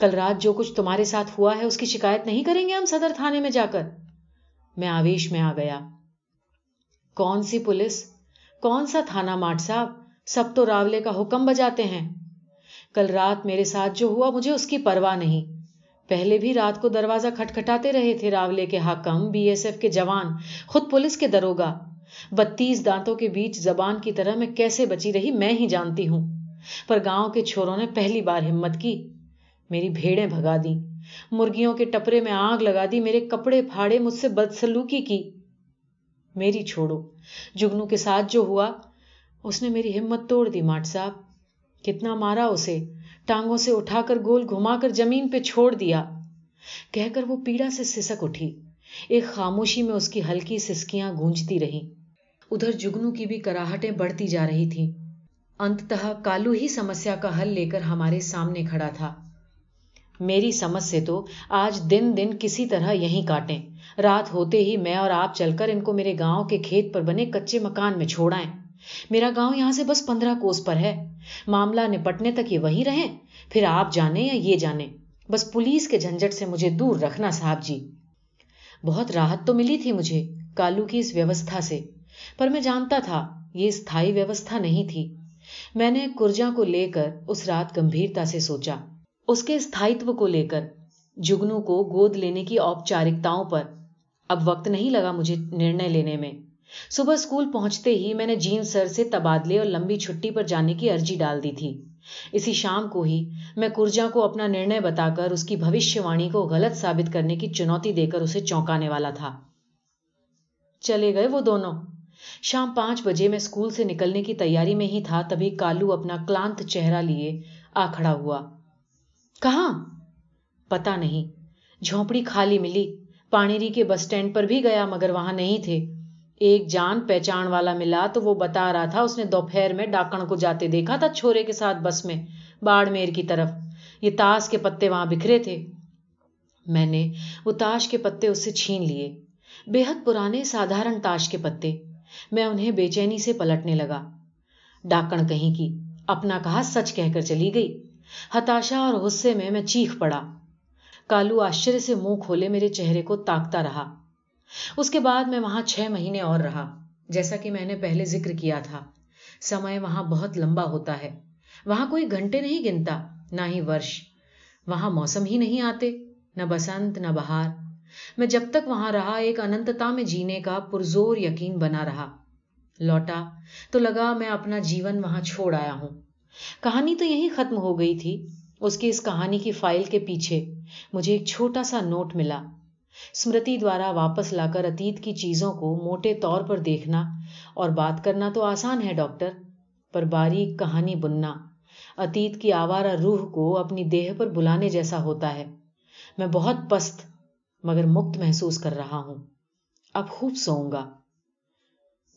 کل رات جو کچھ تمہارے ساتھ ہوا ہے، اس کی شکایت نہیں کریں گے ہم صدر تھانے میں جا کر؟ میں آویش میں آ گیا۔ کون سی پولیس؟ کون سا تھانہ ماٹ صاحب؟ سب تو راولے کا حکم بجاتے ہیں۔ کل رات میرے ساتھ جو ہوا، مجھے اس کی پرواہ نہیں۔ پہلے بھی رات کو دروازہ کھٹکھٹاتے رہے تھے راولے کے حاکم، بی ایس ایف کے جوان، خود پولیس کے دروگا۔ بتیس دانتوں کے بیچ زبان کی طرح میں کیسے بچی رہی میں ہی جانتی ہوں۔ پر گاؤں کے چھوروں نے پہلی بار ہمت کی۔ میری بھیڑیں بھگا دی مرگیوں کے ٹپرے میں آگ لگا دی، میرے کپڑے پھاڑے، مجھ سے بدسلوکی کی۔ میری چھوڑو۔ جگنو کے ساتھ جو ہوا، اس نے میری ہمت توڑ دی ماٹ صاحب۔ کتنا مارا اسے، ٹانگوں سے اٹھا کر گول گھما کر زمین پہ چھوڑ دیا۔ کہہ کر وہ پیڑا سے سسک اٹھی۔ ایک خاموشی میں اس کی ہلکی سسکیاں گونجتی رہی ادھر جگنو کی بھی کراہٹیں بڑھتی جا رہی تھی انتتہ کالو ہی سمسیا کا حل لے کر ہمارے سامنے کھڑا تھا۔ میری سمجھ سے تو آج دن دن کسی طرح یہیں کاٹیں۔ رات ہوتے ہی میں اور آپ چل کر ان کو میرے گاؤں کے کھیت پر بنے کچے مکان میں چھوڑائیں۔ میرا گاؤں یہاں سے بس پندرہ کوس پر ہے۔ معاملہ نپٹنے تک یہ وہی رہیں۔ پھر آپ جانے یا یہ جانے بس پولیس کے جھنجٹ سے مجھے دور رکھنا صاحب جی۔ بہت راحت تو ملی تھی مجھے کالو کی اس ویوستھا سے۔ پر میں جانتا تھا یہ استھائی ویوستھا نہیں تھی۔ میں نے کرجا کو لے کر اس رات گمبھیرتا سے سوچا۔ اس کے استھائیتو کو لے کر جگنو کو گود لینے کی اوپچارکتاؤں پر اب وقت نہیں لگا مجھے نرنے لینے میں۔ صبح اسکول پہنچتے ہی میں نے جین سر سے تبادلے اور لمبی چھٹی پر جانے کی ارجی ڈال دی تھی۔ اسی شام کو ہی میں کرجا کو اپنا نرنے بتا کر اس کی بھوشیہ وانی کو غلط ثابت کرنے کی چنوتی دے کر اسے چونکانے والا تھا۔ چلے گئے وہ دونوں۔ شام پانچ بجے میں اسکول سے نکلنے کی تیاری میں ہی تھا تبھی کالو اپنا کلانت چہرہ لیے آ کھڑا ہوا۔ کہاں؟ پتا نہیں۔ جھونپڑی خالی ملی۔ پانیری کے بس اسٹینڈ پر بھی گیا مگر وہاں نہیں تھے۔ ایک جان پہچان والا ملا تو وہ بتا رہا تھا، اس نے دوپہر میں ڈاکن کو جاتے دیکھا تھا چھوڑے کے ساتھ بس میں، باڑ میر کی طرف۔ یہ تاش کے پتے وہاں بکھرے تھے۔ میں نے وہ تاش کے پتے اس سے چھین لیے۔ بے حد پرانے سادھارن تاش کے پتے۔ میں انہیں بے چینی سے پلٹنے لگا۔ ڈاکن کہیں کی، اپنا کہا سچ کہہ کر چلی گئی۔ ہتاشا اور غصے میں میں چیخ پڑا۔ کالو آشچر سے منہ کھولے میرے چہرے کو تاکتا رہا۔ اس کے بعد میں وہاں چھ مہینے اور رہا، جیسا کہ میں نے پہلے ذکر کیا تھا۔ سمے وہاں بہت لمبا ہوتا ہے۔ وہاں کوئی گھنٹے نہیں گنتا، نہ ہی ورش۔ وہاں موسم ہی نہیں آتے، نہ بسنت، نہ بہار۔ میں جب تک وہاں رہا، ایک انتتا میں جینے کا پرزور یقین بنا رہا۔ لوٹا، تو لگا میں اپنا جیون وہاں چھوڑ آیا ہوں۔ کہانی تو یہی ختم ہو گئی تھی۔ اس کی اس کہانی کی فائل کے پیچھے مجھے ایک چھوٹا سا نوٹ ملا۔ اسمرتی دوارا واپس لا کر اتیت کی چیزوں کو موٹے طور پر دیکھنا اور بات کرنا تو آسان ہے، ڈاکٹر، پر باریک کہانی بننا۔ اتیت کی آوارہ روح کو اپنی دیہ پر بلانے جیسا ہوتا ہے۔ میں بہت پست، مگر مکت محسوس کر رہا ہوں۔ اب خوب سوؤں گا۔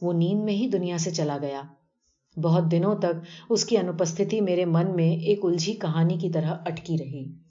وہ نیند میں ہی دنیا سے چلا گیا۔ بہت دنوں تک اس کی انوپستھی میرے من میں ایک الجھی کہانی کی طرح اٹکی رہی۔